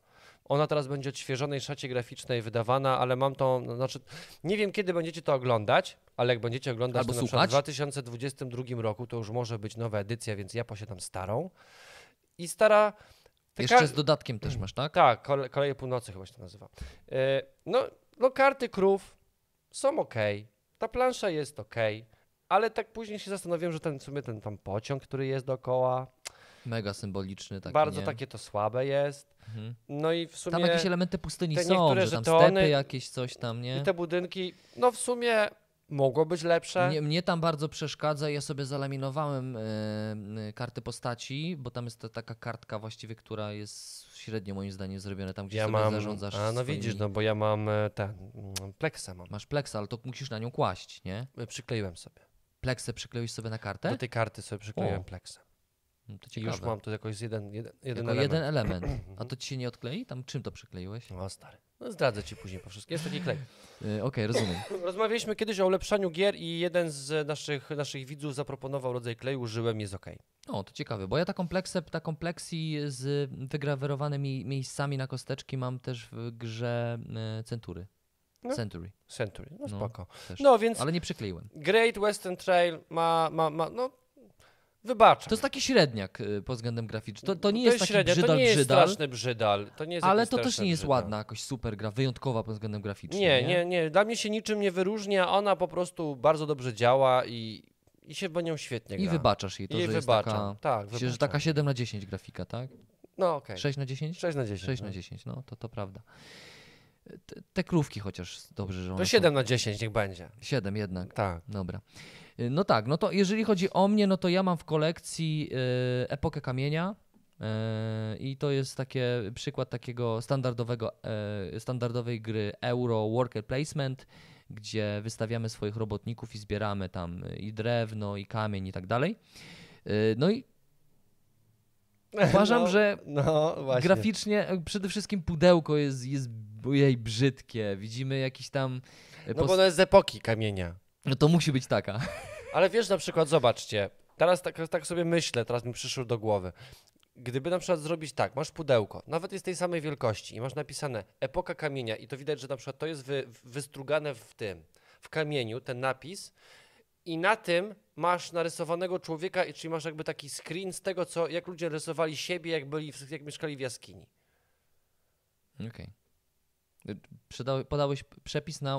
Ona teraz będzie odświeżonej szacie graficznej wydawana, ale mam to, no, znaczy, nie wiem kiedy będziecie to oglądać, ale jak będziecie oglądać Albo to na przykład w słuchać. 2022 roku, to już może być nowa edycja, więc ja posiadam starą. I stara... te Jeszcze z dodatkiem też masz, tak? tak, kole, Koleje Północy chyba się to nazywa. E, no, no, karty krów są ok. Ta plansza jest ok. Ale tak później się zastanowiłem, że ten w sumie ten tam pociąg, który jest dookoła, Mega symboliczny taki, bardzo nie? takie to słabe jest. Mhm. No i w sumie Tam jakieś elementy pustyni są, że tam żetony stepy jakieś, coś tam, nie? i te budynki, no w sumie mogło być lepsze. Mnie, mnie tam bardzo przeszkadza. Ja sobie zalaminowałem e, karty postaci, bo tam jest ta, taka kartka właściwie, która jest średnio moim zdaniem zrobiona tam, gdzie ja sobie mam, zarządzasz. a no swoimi... widzisz, no bo ja mam e, ten, mm, pleksę mam. Masz pleksa, ale to musisz na nią kłaść, nie? E, Przykleiłem sobie. Pleksę przykleiłeś sobie na kartę? Do tej karty sobie przykleiłem O, pleksę. No to ciekawe. już mam tu jakoś jeden, jeden, jeden element. jeden element. A to ci się nie odklei? Tam czym to przykleiłeś? O stary. No zdradzę ci później po wszystkim. Jest taki klej. E, Okej, rozumiem. Rozmawialiśmy kiedyś o ulepszaniu gier i jeden z naszych, naszych widzów zaproponował rodzaj kleju, użyłem, jest ok. O, to ciekawe, bo ja taką pleksę, taką pleksji z wygrawerowanymi miejscami na kosteczki mam też w grze e, Century. No. Century Century, no No. spoko. No więc Ale nie przykleiłem. Great Western Trail ma, ma, ma no wybaczam. To jest taki średniak y, pod względem graficznym. To, to nie To jest taki średnia, brzydal, to nie jest brzydal, straszny brzydal. To nie jest ale to też nie jest brzydal. ładna jakoś super gra, wyjątkowa pod względem graficznym. Nie, nie, nie. Dla mnie się niczym nie wyróżnia. Ona po prostu bardzo dobrze działa i, i się bo nią świetnie gra. I wybaczasz jej to, I że wybaczam. jest tak, taka, że wybaczam. taka 7 na 10 grafika, tak? No okej. 6 na 10? 6 na 10. 6 no. na 10, no to to prawda. Te, te krówki chociaż dobrze, że one To 7 na 10 niech będzie. 7 jednak. Tak. Dobra. Y, No tak, no to jeżeli chodzi o mnie, no to ja mam w kolekcji y, Epokę Kamienia y, i to jest takie przykład takiego standardowego, y, standardowej gry Euro Worker Placement, gdzie wystawiamy swoich robotników i zbieramy tam i drewno, i kamień i tak dalej. No i Uważam, no, że No graficznie y, przede wszystkim pudełko jest, jest ojej, brzydkie. Widzimy jakiś tam... y, No bo ona jest z epoki kamienia. no to musi być taka. Ale wiesz, na przykład, zobaczcie, teraz tak, tak sobie myślę, teraz mi przyszło do głowy. gdyby na przykład zrobić tak, masz pudełko, nawet jest tej samej wielkości i masz napisane epoka kamienia i to widać, że na przykład to jest wy, wystrugane w tym, w kamieniu, ten napis i na tym masz narysowanego człowieka, i- czyli masz jakby taki screen z tego, co, jak ludzie rysowali siebie, jak byli, jak mieszkali w jaskini. Okej. Przydał- Podałeś przepis na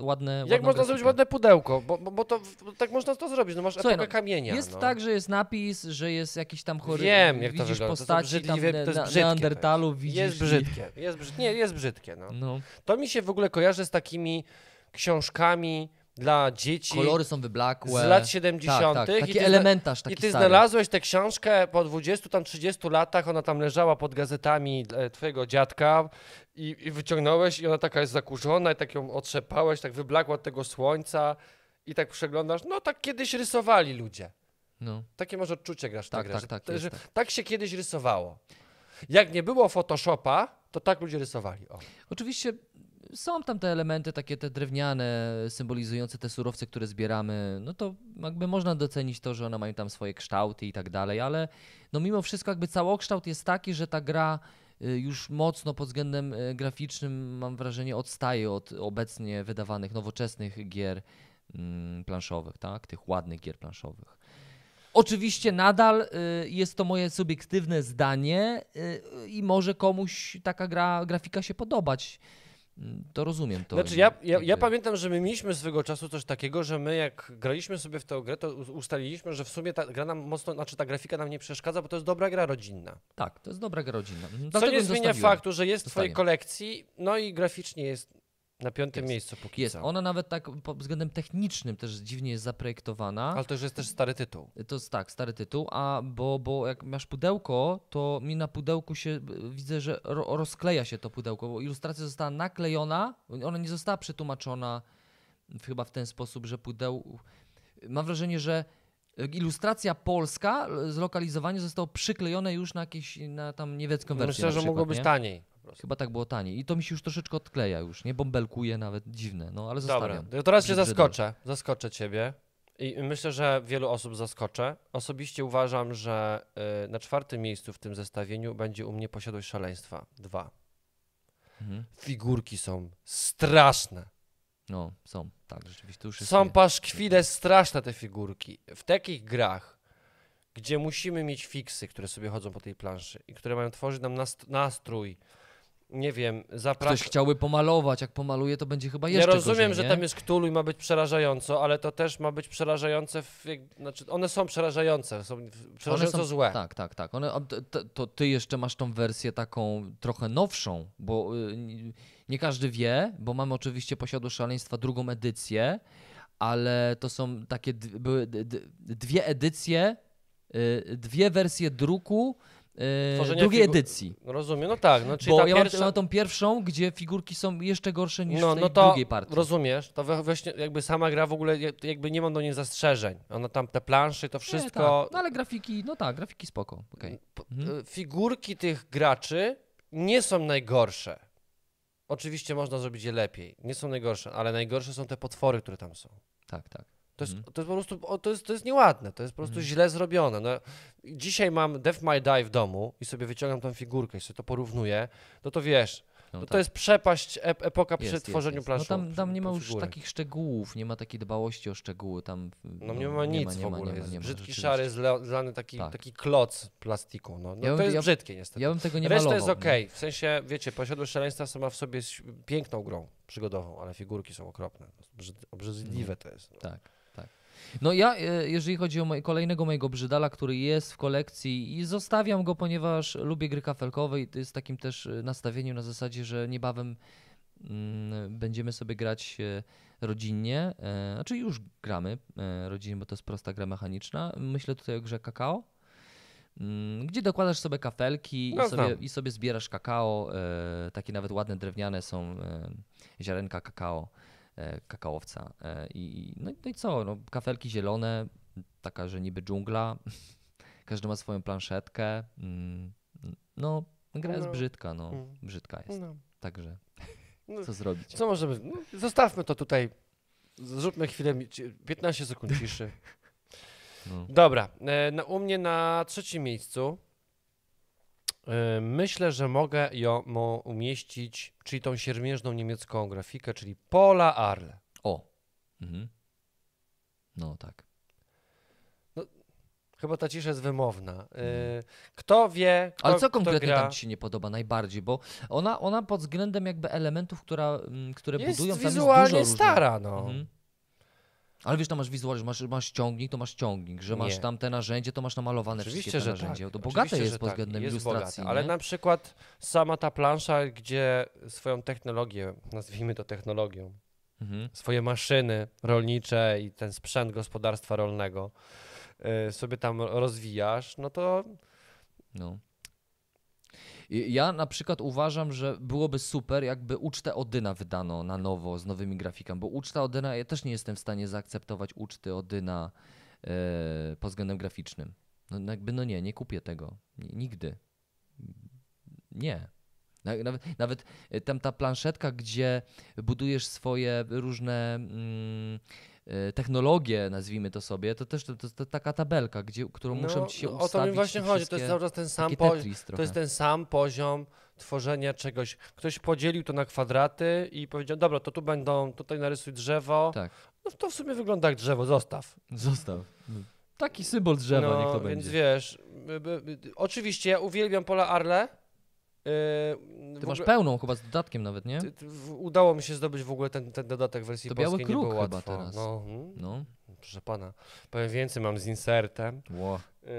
ładne Jak można zrobić ładne pudełko? Bo, bo, bo to bo tak można to zrobić. No masz Słuchaj, epokę no, kamienia. Jest no. tak, że jest napis, że jest jakiś tam chory. Wiem, jak to widzisz wygląda. To są postaci tam brzydliwe- ne- to jest brzydkie to neandertalów, widzisz. Jest brzydkie. Jest brzyd... Nie, jest brzydkie. No. No. To mi się w ogóle kojarzy z takimi książkami dla dzieci Kolory są wyblakłe. z lat 70. Tak, tak. Taki elementarz, taki I ty stary. znalazłeś tę książkę po 20 tam 30 latach, ona tam leżała pod gazetami e, twojego dziadka i, i wyciągnąłeś i ona taka jest zakurzona i tak ją otrzepałeś, tak wyblakła od tego słońca i tak przeglądasz, no tak kiedyś rysowali ludzie. No. Takie może odczucie grasz Tak, grę, tak, tak, że, jest że tak. tak się kiedyś rysowało. Jak nie było Photoshopa, to tak ludzie rysowali. O. Oczywiście są tam te elementy takie te drewniane, symbolizujące te surowce, które zbieramy. No to jakby można docenić to, że one mają tam swoje kształty i tak dalej, ale no mimo wszystko jakby całokształt jest taki, że ta gra y, już mocno pod względem y, graficznym mam wrażenie odstaje od obecnie wydawanych nowoczesnych gier mm, planszowych, tak? Tych ładnych gier planszowych. Oczywiście nadal y, jest to moje subiektywne zdanie i może komuś taka gra, grafika się podobać. To rozumiem to. Znaczy ja, ja, ja pamiętam, że my mieliśmy swego czasu coś takiego, że my jak graliśmy sobie w tę grę, to ustaliliśmy, że w sumie ta gra nam mocno, znaczy ta grafika nam nie przeszkadza, bo to jest dobra gra rodzinna. Tak, to jest dobra gra rodzinna. Mhm. Co Dlatego nie ją zmienia faktu, że jest w twojej kolekcji, no i graficznie jest na piątym Jest. miejscu póki Jest. co. Ona nawet tak pod względem technicznym też dziwnie jest zaprojektowana. Ale to już jest też stary tytuł. To jest tak, stary tytuł, a bo, bo jak masz pudełko, to mi na pudełku się b- widzę, że ro, rozkleja się to pudełko, bo ilustracja została naklejona, ona nie została przetłumaczona chyba w ten sposób, że pudeł. Mam wrażenie, że ilustracja polska, zlokalizowanie zostało przyklejone już na jakieś, na tam niemiecką wersję. Myślę, że przykład, mogło być nie? taniej. Prostu. Chyba tak było taniej. I to mi się już troszeczkę odkleja już, nie? Bąbelkuje nawet, dziwne, no ale Dobra, zostawiam. to teraz cię zaskoczę. Zaskoczę ciebie. I myślę, że wielu osób zaskoczę. Osobiście uważam, że y, na czwartym miejscu w tym zestawieniu będzie u mnie posiadłość szaleństwa. Dwa. Mhm. Figurki są straszne. No, są, tak, rzeczywiście. Już jest Są paszkwile straszne te figurki. W takich grach, gdzie musimy mieć fiksy, które sobie chodzą po tej planszy i które mają tworzyć nam nast- nastrój, nie wiem, Ktoś zapraszać. chciałby pomalować, jak pomaluje, to będzie chyba Ja jeszcze rozumiem, gorzej, że nie? tam jest Cthulhu i ma być przerażająco, ale to też ma być przerażające, w, jak, znaczy one są przerażające, są przerażająco One są- złe. Tak, tak, tak. One, a t- t- to ty jeszcze masz tą wersję taką trochę nowszą, bo y, nie- każdy wie, bo mamy oczywiście Posiadłość Szaleństwa drugą edycję, ale to są takie, były dwie edycje, y, dwie wersje druku Tworzenia drugiej edycji. Rozumiem, no tak, no czyli Bo ja pierwsza... mam tą pierwszą, gdzie figurki są jeszcze gorsze niż no, w tej no to drugiej partii. rozumiesz, to właśnie jakby sama gra w ogóle, jak- jakby nie mam do niej zastrzeżeń. Ona tam, te plansze, to Nie, wszystko... tak. No ale grafiki, no tak, grafiki spoko. P- Mhm. y, Figurki tych graczy nie są najgorsze. Oczywiście można zrobić je lepiej. Nie są najgorsze, ale najgorsze są te potwory, które tam są. Tak, tak. To jest, Mhm. to jest po prostu, o, to jest, to jest nieładne, to jest po prostu Mhm. źle zrobione. No, dzisiaj mam Death My Die w domu i sobie wyciągam tą figurkę i sobie to porównuję, no to wiesz, No, no tak. to jest przepaść ep epoka przy Jest, tworzeniu jest, planszu. jest. No tam, tam nie ma już takich szczegółów, nie ma takiej dbałości o szczegóły. Tam, No nie ma nic nie w ogóle, nie jest nie ma, brzydki, szary, zla- zlany taki, Tak. taki kloc plastiku. No, no Ja to bym- jest ja- brzydkie niestety. Ja bym tego nie Reszta malował. jest nie? okej, w sensie, wiecie, Posiadłość Szaleństwa sama w sobie jest piękną grą przygodową, ale figurki są okropne. Brzyd- Obrzydliwe to jest. No. Tak. No ja, e, jeżeli chodzi o moj, kolejnego mojego brzydala, który jest w kolekcji i zostawiam go, ponieważ lubię gry kafelkowe i to jest takim też e, nastawieniem na zasadzie, że niebawem mm, będziemy sobie grać e, rodzinnie, e, znaczy już gramy e, rodzinnie, bo to jest prosta gra mechaniczna. Myślę tutaj o grze kakao. mm, Gdzie dokładasz sobie kafelki No, i, sobie, i sobie zbierasz kakao. E, takie nawet ładne drewniane są e, ziarenka kakao kakaowca. E, i, no, no i co? No, kafelki zielone, taka, że niby dżungla. Każdy ma swoją planszetkę. Mm, no, gra jest No. brzydka, no. Mm. Brzydka jest. No. Także No. co zrobić? Co możemy. Zostawmy to tutaj. Zróbmy chwilę, mi- ci- 15 sekund ciszy. No. Dobra, e, na, u mnie na trzecim miejscu Myślę, że mogę ją umieścić, czyli tą siermiężną niemiecką grafikę, czyli Pola Arle. O. Mhm. No tak. Chyba ta cisza jest wymowna. Y, Kto wie, kto, Ale co konkretnie gra, tam ci się nie podoba najbardziej? Bo ona, ona pod względem jakby elementów, która, mm, które jest budują, tam jest wizualnie dużo różnych. stara, no. Mhm. Ale wiesz, tam masz wizual, że masz, masz ciągnik, to masz ciągnik, że masz Nie. tam te narzędzie, to masz namalowane Oczywiście, wszystkie te że narzędzia. tak. To Oczywiście, bogate że jest pod tak. względem jest ilustracji. bogate. Ale na przykład sama ta plansza, gdzie swoją technologię, nazwijmy to technologią, Mhm. swoje maszyny rolnicze i ten sprzęt gospodarstwa rolnego y, sobie tam rozwijasz, no to No. Ja na przykład uważam, że byłoby super, jakby ucztę Odyna wydano na nowo z nowymi grafikami, bo uczta Odyna, ja też nie jestem w stanie zaakceptować uczty Odyna e, pod względem graficznym. No no jakby, no nie, nie kupię tego. Nigdy. Nie. Na- Nawet, nawet tam ta planszetka, gdzie budujesz swoje różne mm, e, technologie, nazwijmy to sobie, to też to, to, to taka tabelka, gdzie, którą muszą ci się no, ustawić. o to mi właśnie chodzi, to jest cały czas ten sam poziom. To jest ten sam poziom tworzenia czegoś. Ktoś podzielił to na kwadraty i powiedział, dobra, to tu będą, tutaj narysuj drzewo. Tak. No to w sumie wygląda jak drzewo, zostaw. Zostaw. Taki symbol drzewa, no, niech to więc będzie. wiesz, y, y, y, oczywiście ja uwielbiam pola Arle. Yy, Ty masz ogóle- pełną chyba z dodatkiem nawet, nie? ty- ty- Udało mi się zdobyć w ogóle ten, ten dodatek w wersji To biały polskiej, nie kruk było chyba teraz. No, mm, No. proszę pana, powiem więcej, mam z insertem. Ło. Yy,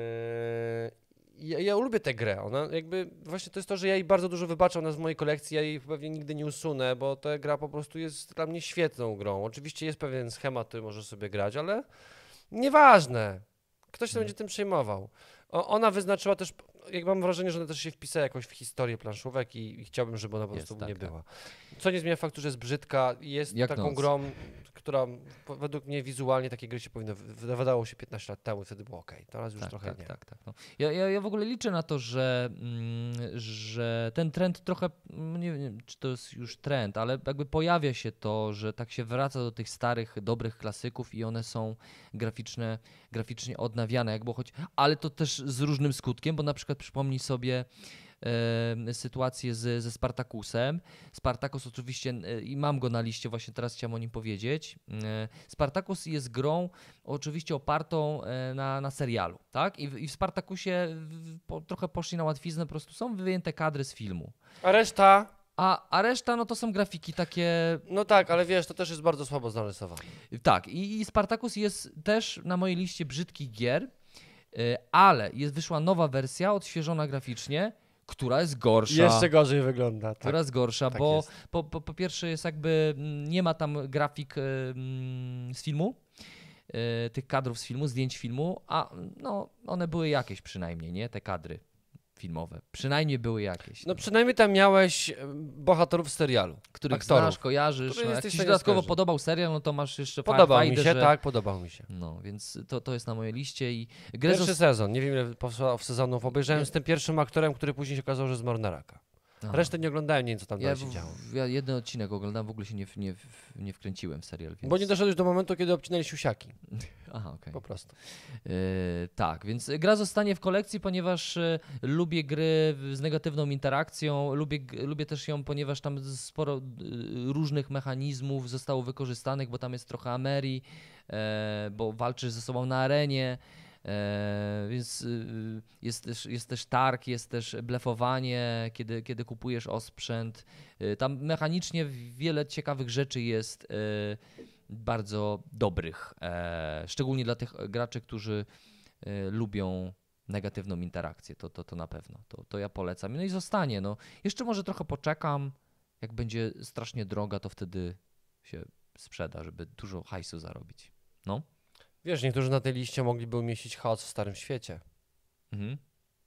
ja, ja lubię tę grę. Ona jakby właśnie to jest to, że ja jej bardzo dużo wybaczam na z mojej kolekcji. Ja jej pewnie nigdy nie usunę, bo ta gra po prostu jest dla mnie świetną grą. Oczywiście jest pewien schemat, który możesz sobie grać, ale nieważne. Ktoś się Mhm. będzie tym przejmował. O, ona wyznaczyła też, jak mam wrażenie, że ona też się wpisała jakoś w historię planszówek i, i chciałbym, żeby ona po prostu tak, nie tak. była. Co nie zmienia faktu, że jest brzydka jest Jak taką noc. grą, która według mnie wizualnie takie gry się powinno, wy- wydawało się 15 lat temu, wtedy było ok. Teraz już Tak, trochę tak, nie. tak, tak. No. Ja, ja, ja w ogóle liczę na to, że, mm, że ten trend trochę, mm, nie wiem, czy to jest już trend, ale jakby pojawia się to, że tak się wraca do tych starych, dobrych klasyków i one są graficzne, graficznie odnawiane, jakby choć, ale to też z różnym skutkiem, bo na przykład przypomnij sobie sytuację z, ze Spartakusem. Spartakus oczywiście, e, i mam go na liście, właśnie teraz chciałem o nim powiedzieć. E, Spartakus jest grą oczywiście opartą e, na, na serialu, tak? I w, i w Spartakusie w, po, trochę poszli na łatwiznę, po prostu są wyjęte kadry z filmu. A reszta? A, a reszta, no to są grafiki takie No tak, ale wiesz, to też jest bardzo słabo narysowane. Tak, i, i Spartacus jest też na mojej liście brzydkich gier, ale jest wyszła nowa wersja, odświeżona graficznie, która jest gorsza. Jeszcze gorzej wygląda. Tak. która jest gorsza, tak bo jest. po, po, po pierwsze jest jakby, mm, nie ma tam grafik y, mm, z filmu, y, tych kadrów z filmu, zdjęć filmu, a no one były jakieś przynajmniej, nie? Te kadry filmowe. Przynajmniej były jakieś. No przynajmniej tam miałeś e, bohaterów z serialu. których aktorów, znasz, kojarzysz. No, jak ci się dodatkowo skojarzyć. podobał serial, no to masz jeszcze Podobał mi się, że... tak, podobał mi się. No, więc to, to jest na mojej liście i grę Pierwszy sezon, nie wiem ile sezonów, obejrzałem z tym pierwszym aktorem, który później się okazało, że zmarł na raka. Aha. Resztę nie oglądałem, nie wiem co tam ja, dalej się działo. w, ja jeden odcinek oglądałem, w ogóle się nie, w- nie, w- nie wkręciłem w serial. Więc... Bo nie doszedłeś do momentu, kiedy obcinali siusiaki, Aha, okej. po prostu. Yy, tak, więc gra zostanie w kolekcji, ponieważ yy, lubię gry z negatywną interakcją, lubię, lubię też ją, ponieważ tam sporo yy, różnych mechanizmów zostało wykorzystanych, bo tam jest trochę Ameri, e, bo walczysz ze sobą na arenie, e, więc yy, jest też, jest też targ, jest też blefowanie, kiedy, kiedy kupujesz osprzęt. Yy, tam mechanicznie wiele ciekawych rzeczy jest. Yy, bardzo dobrych, e, szczególnie dla tych graczy, którzy e, lubią negatywną interakcję, to, to, to na pewno, to, to ja polecam. No i zostanie, no. Jeszcze może trochę poczekam, jak będzie strasznie droga, to wtedy się sprzeda, żeby dużo hajsu zarobić. No. Wiesz, niektórzy na tej liście mogliby umieścić chaos w Starym Świecie. Mhm.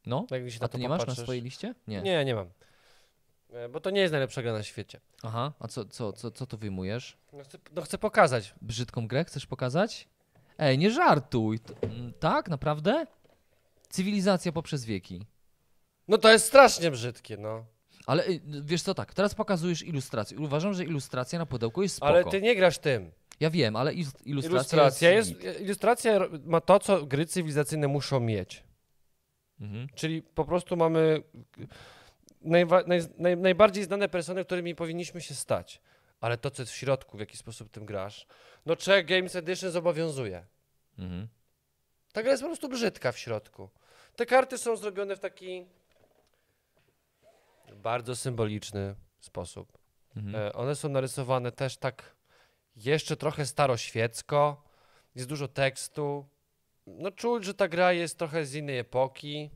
No, się a na ty nie masz na swojej liście? Nie. Nie, nie mam. E, Bo to nie jest najlepsza gra na świecie. Aha, a co, co, co, co tu wyjmujesz? No chcę, no chcę pokazać. Brzydką grę chcesz pokazać? Ej, nie żartuj. To, mm, tak, naprawdę? Cywilizacja poprzez wieki. No to jest strasznie brzydkie, no. Ale y, wiesz co, tak, teraz pokazujesz ilustrację. Uważam, że ilustracja na pudełku jest spoko. Ale ty nie grasz tym. Ja wiem, ale il- ilustracja, Ilustracja, jest, git. ilustracja ma to, co gry cywilizacyjne muszą mieć. Mhm. Czyli po prostu mamy najwa- naj, naj, najbardziej znane persony, którymi powinniśmy się stać. Ale to, co jest w środku, w jaki sposób tym grasz, no Czech Games Edition zobowiązuje. Mhm. Ta gra jest po prostu brzydka w środku. Te karty są zrobione w taki bardzo symboliczny sposób. Mhm. E, one są narysowane też tak jeszcze trochę staroświecko. Jest dużo tekstu. No czuć, że ta gra jest trochę z innej epoki.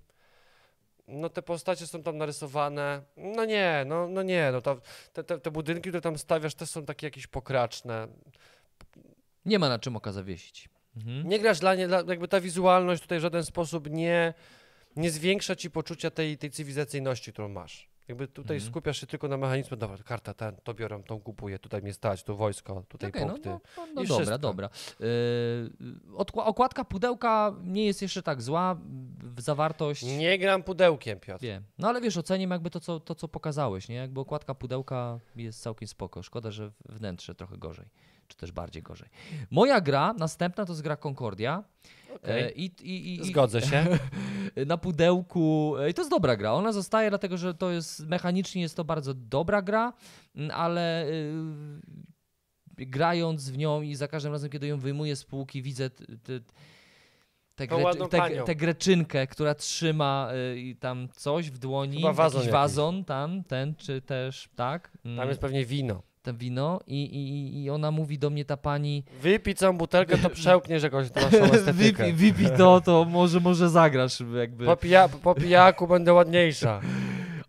No te postacie są tam narysowane. No nie, no, no nie, no te, te, te budynki, które tam stawiasz, też są takie jakieś pokraczne. Nie ma na czym oka zawiesić. Mhm. Nie grasz dla nie, dla, jakby ta wizualność tutaj w żaden sposób nie, nie zwiększa ci poczucia tej, tej cywilizacyjności, którą masz. Jakby tutaj Mhm. skupiasz się tylko na mechanizmie, dobra, karta ten, to biorę, tą kupuję, tutaj mnie stać, tu wojsko, tutaj Okej, no, punkty. no, no, no I dobra, dobra. Yy, okładka pudełka nie jest jeszcze tak zła, w zawartość. Nie gram pudełkiem, Piotr. Wiem. No ale wiesz, oceniam jakby to co, to, co pokazałeś, nie? Jakby okładka pudełka jest całkiem spoko. Szkoda, że wnętrze trochę gorzej, czy też bardziej gorzej. Moja gra, następna to jest gra Concordia. Okej. E, i, i, i, Zgodzę się. na pudełku. e, I to jest dobra gra. Ona zostaje, dlatego że to jest mechanicznie jest to bardzo dobra gra, ale y, grając w nią i za każdym razem, kiedy ją wyjmuję z półki, widzę t- t- tę tę greczynkę, która trzyma y, tam coś w dłoni, Chyba wazon jakiś. wazon tam, ten czy też, tak? Mm, Tam jest pewnie wino. Ten wino i, i, i ona mówi do mnie, ta pani, Wypij całą butelkę, to przełkniesz jakąś naszą estetykę. wypij, wypij to, to może, może zagrasz jakby. Po, pija, po pijaku będę ładniejsza.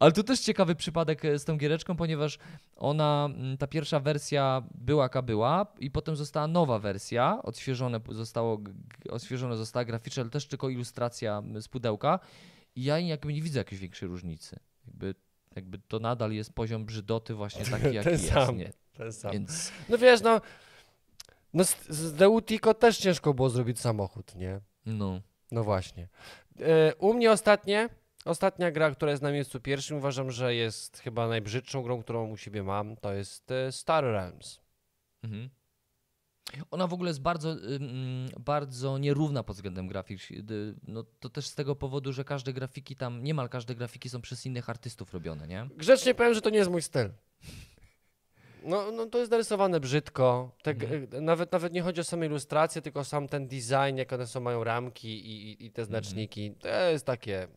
Ale to też ciekawy przypadek e, z tą giereczką, ponieważ ona, mm, ta pierwsza wersja była jaka była i potem została nowa wersja, odświeżone zostało, odświeżone została graficznie, ale też tylko ilustracja z pudełka i ja jakby nie widzę jakiejś większej różnicy. Jakby, jakby to nadal jest poziom brzydoty właśnie taki, jaki jest. sam. Nie? Ten sam. Więc No wiesz, no, no z, z Deutico też ciężko było zrobić samochód, nie? no. No właśnie. E, u mnie ostatnie, ostatnia gra, która jest na miejscu pierwszym, uważam, że jest chyba najbrzydszą grą, którą u siebie mam, to jest e, Star Realms. Mhm. Ona w ogóle jest bardzo, ym, bardzo nierówna pod względem grafik. Y, No, to też z tego powodu, że każde grafiki tam, niemal każde grafiki są przez innych artystów robione, nie? Grzecznie powiem, że to nie jest mój styl. No, no to jest narysowane brzydko. Te, Mhm. nawet, nawet nie chodzi o same ilustracje, tylko sam ten design, jak one są, mają ramki i, i, i te znaczniki. To jest takie.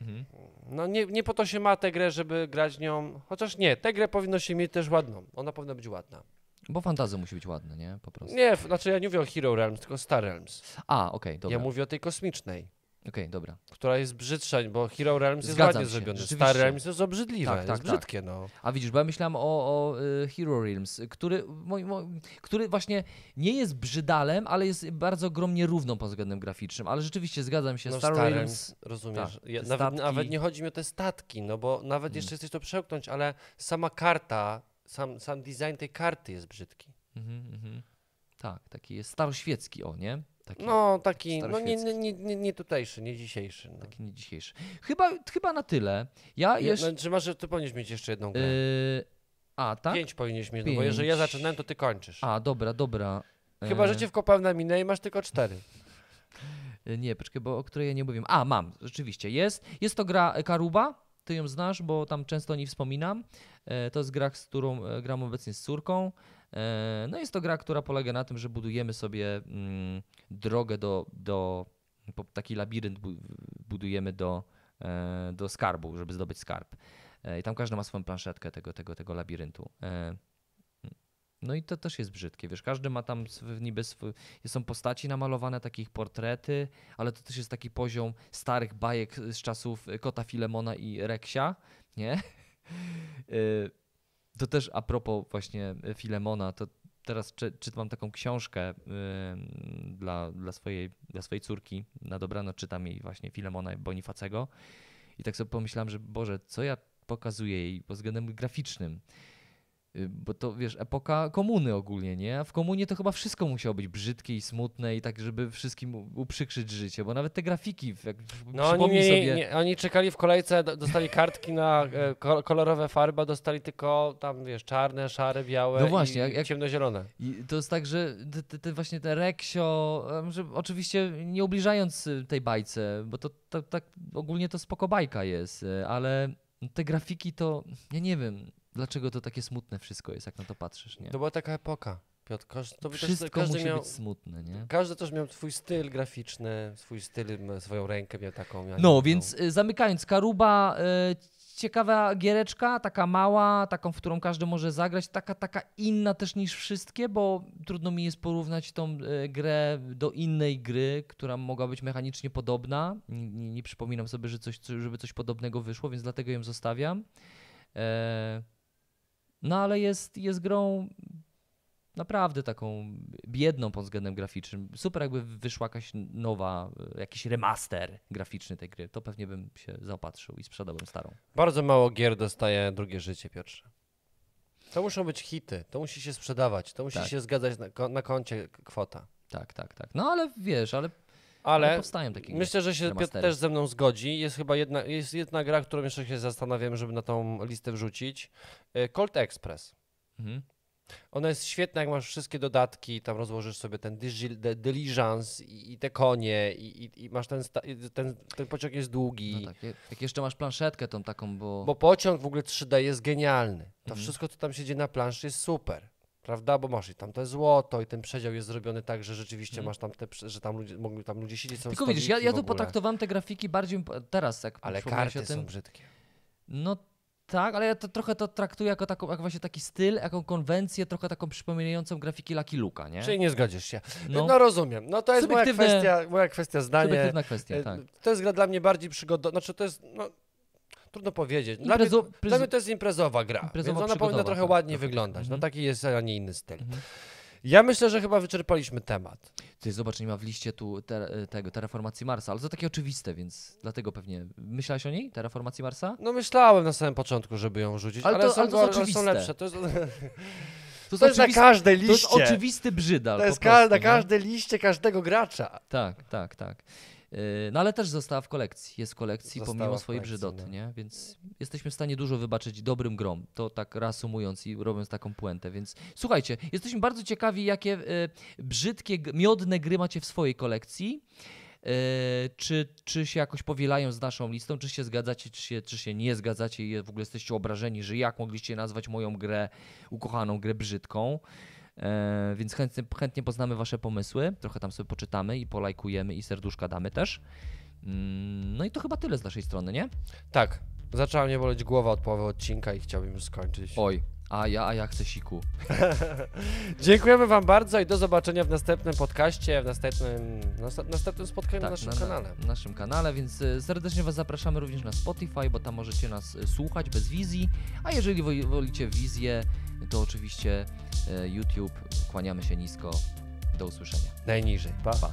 Mhm. No nie, nie po to się ma tę grę, żeby grać nią. Chociaż nie, tę grę powinno się mieć też ładną. Ona powinna być ładna. Bo fantazja musi być ładna, nie? Po prostu. Nie, znaczy ja nie mówię o Hero Realms, tylko Star Realms. A, okej, dobra. Ja mówię o tej kosmicznej, Okej, dobra. która jest brzydsza, bo Hero Realms jest Zgadzam ładnie się, zrobiony. Star Realms jest obrzydliwe, Tak, jest tak, tak. brzydkie, no. A widzisz, bo ja myślałem o, o y, Hero Realms, który, moi, moi, który właśnie nie jest brzydalem, ale jest bardzo gromnie równą pod względem graficznym. Ale rzeczywiście zgadzam się, No, Star, Star Realms... Rozumiesz. tak, ja, nawet, nawet nie chodzi mi o te statki, no bo nawet Mm. jeszcze jesteś to przełknąć, ale sama karta, sam, sam design tej karty jest brzydki. Mhm, mhm. Tak, taki jest staroświecki, o nie? Taki, No, taki, no nie, nie, nie, nie, tutejszy, nie dzisiejszy. No. taki nie dzisiejszy. Chyba, chyba na tyle. Ja jeszcze... no, czy masz, ty powinieneś mieć jeszcze jedną grę. y, a, tak? Pięć powinieneś mieć, no bo jeżeli ja Pięć. zaczynałem, to ty kończysz. A, dobra, dobra. Chyba, że E, cię wkopałem na minę i masz tylko cztery. Nie, poczekaj, bo o której ja nie mówiłem. A, mam, rzeczywiście, jest. Jest to gra Karuba, ty ją znasz, bo tam często o niej wspominam. E, To jest gra, z którą e, gram obecnie z córką. E, No jest to gra, która polega na tym, że budujemy sobie mm, drogę do, do taki labirynt bu- budujemy do, do skarbu, żeby zdobyć skarb. I tam każdy ma swoją planszetkę tego, tego, tego labiryntu. No i to też jest brzydkie, wiesz, każdy ma tam niby sw- są postaci namalowane, takich portrety, ale to też jest taki poziom starych bajek z czasów Kota Filemona i Reksia, nie? Y, To też a propos właśnie Filemona, to teraz czy, czytam taką książkę y, dla, dla, swojej, dla swojej córki, na dobrano czytam jej właśnie Filemona Bonifacego i tak sobie pomyślałem, że Boże, co ja pokazuję jej pod względem graficznym? Y, Bo to wiesz, epoka komuny ogólnie, nie? A w komunie to chyba wszystko musiało być brzydkie i smutne i tak, żeby wszystkim uprzykrzyć życie, bo nawet te grafiki, jak No oni, mieli, sobie. nie, oni czekali w kolejce, do- dostali kartki na e, ko- kolorowe farby, a dostali tylko tam, wiesz, czarne, szare, białe No właśnie, i jak- ciemnozielone. I to jest tak, że te, te, właśnie te reksio, że oczywiście nie ubliżając y, tej bajce, bo to to- tak ogólnie to spoko bajka jest, y, ale te grafiki to, ja nie wiem, dlaczego to takie smutne wszystko jest, jak na to patrzysz, nie? To była taka epoka, Piotr. Każ, to by też, Wszystko każdy musi miał, być smutne, nie? Każdy też miał swój styl graficzny, swój styl, swoją rękę miał taką. ja No, więc y, zamykając, Karuba, y, ciekawa giereczka, taka mała, taką, w którą każdy może zagrać, taka, taka inna też niż wszystkie, bo trudno mi jest porównać tą y, grę do innej gry, która mogła być mechanicznie podobna. Nie, nie, nie przypominam sobie, że coś, co- żeby coś podobnego wyszło, więc dlatego ją zostawiam. E, no ale jest, jest grą naprawdę taką biedną pod względem graficznym. Super jakby wyszła jakaś nowa, jakiś remaster graficzny tej gry, to pewnie bym się zaopatrzył i sprzedałbym starą. Bardzo mało gier dostaje drugie życie, Piotrze. To muszą być hity, to musi się sprzedawać, to musi Tak. się zgadzać na, na koncie kwota. Tak, tak, tak. No ale wiesz, ale, ale, powstają takie myślę, że się Piotr też ze mną zgodzi. Jest chyba jedna, jest jedna gra, którą jeszcze się zastanawiam, żeby na tą listę wrzucić. E, Colt Express. Mhm. Ona jest świetna, jak masz wszystkie dodatki, tam rozłożysz sobie ten diligence i, i te konie i, i, i masz ten, ten, ten pociąg jest długi. No tak, jak jeszcze masz planszetkę tą taką, bo... Bo pociąg w ogóle 3D jest genialny. To Mhm. wszystko, co tam się dzieje na planszy jest super. Prawda? Bo masz i tam te złoto i ten przedział jest zrobiony tak, że rzeczywiście Mhm. masz tam te, że tam ludzie, mogli tam ludzie siedzieć, są Tylko widzisz, ja, ja tu potraktowałem te grafiki bardziej teraz, jak Ale karty o tym. są brzydkie. No tak, ale ja to trochę to traktuję jako, taką, jako właśnie taki styl, jako konwencję, trochę taką przypominającą grafiki Lucky Luka, nie? Czyli nie zgodzisz się. No. No, rozumiem. No to jest moja kwestia, moja kwestia zdania. Subiektywna kwestia, E, tak. To jest gra dla mnie bardziej przygodowa. Znaczy to jest, no, trudno powiedzieć. Dla, Imprezo- mnie, dla mnie to jest imprezowa gra, imprezowa, więc ona powinna trochę tak, ładnie trochę. wyglądać. No Mhm. taki jest, a nie inny styl. Mhm. Ja myślę, że chyba wyczerpaliśmy temat. Ty zobacz, nie ma w liście tu te, tego terraformacji Marsa, ale to takie oczywiste, więc dlatego pewnie. Myślałeś o niej? Terraformacji Marsa? No myślałem na samym początku, żeby ją rzucić, Ale ale, to- są, ale to go- są lepsze. To jest, To, to jest na każdej to jest liście. oczywisty brzydal. To jest prostu, na nie? każdej liście każdego gracza. Tak, tak, tak. Yy, No ale też została w kolekcji. Jest w kolekcji Została pomimo swojej kolekcji, brzydoty, no. nie? Więc jesteśmy w stanie dużo wybaczyć dobrym grom. To tak reasumując i robiąc taką puentę. Więc słuchajcie, jesteśmy bardzo ciekawi, jakie y, brzydkie, miodne gry macie w swojej kolekcji. Yy, czy, czy się jakoś powielają z naszą listą, czy się zgadzacie, czy się, czy się nie zgadzacie i w ogóle jesteście obrażeni, że jak mogliście nazwać moją grę, ukochaną grę brzydką. E, więc chętnie, chętnie poznamy Wasze pomysły, trochę tam sobie poczytamy i polajkujemy i serduszka damy też. Mm, No i to chyba tyle z naszej strony, nie? Tak, zaczęła mnie boleć głowa od połowy odcinka i chciałbym już skończyć. Oj, a ja, a ja chcę siku. Dziękujemy Wam bardzo i do zobaczenia w następnym podcaście, w następnym, nasta- następnym spotkaniu na naszym Tak, na, kanale. Na, naszym kanale, więc e, serdecznie Was zapraszamy również na Spotify, bo tam możecie nas e, słuchać bez wizji, a jeżeli woli- wolicie wizję, to oczywiście e, YouTube. Kłaniamy się nisko. Do usłyszenia. Najniżej. Pa. Pa.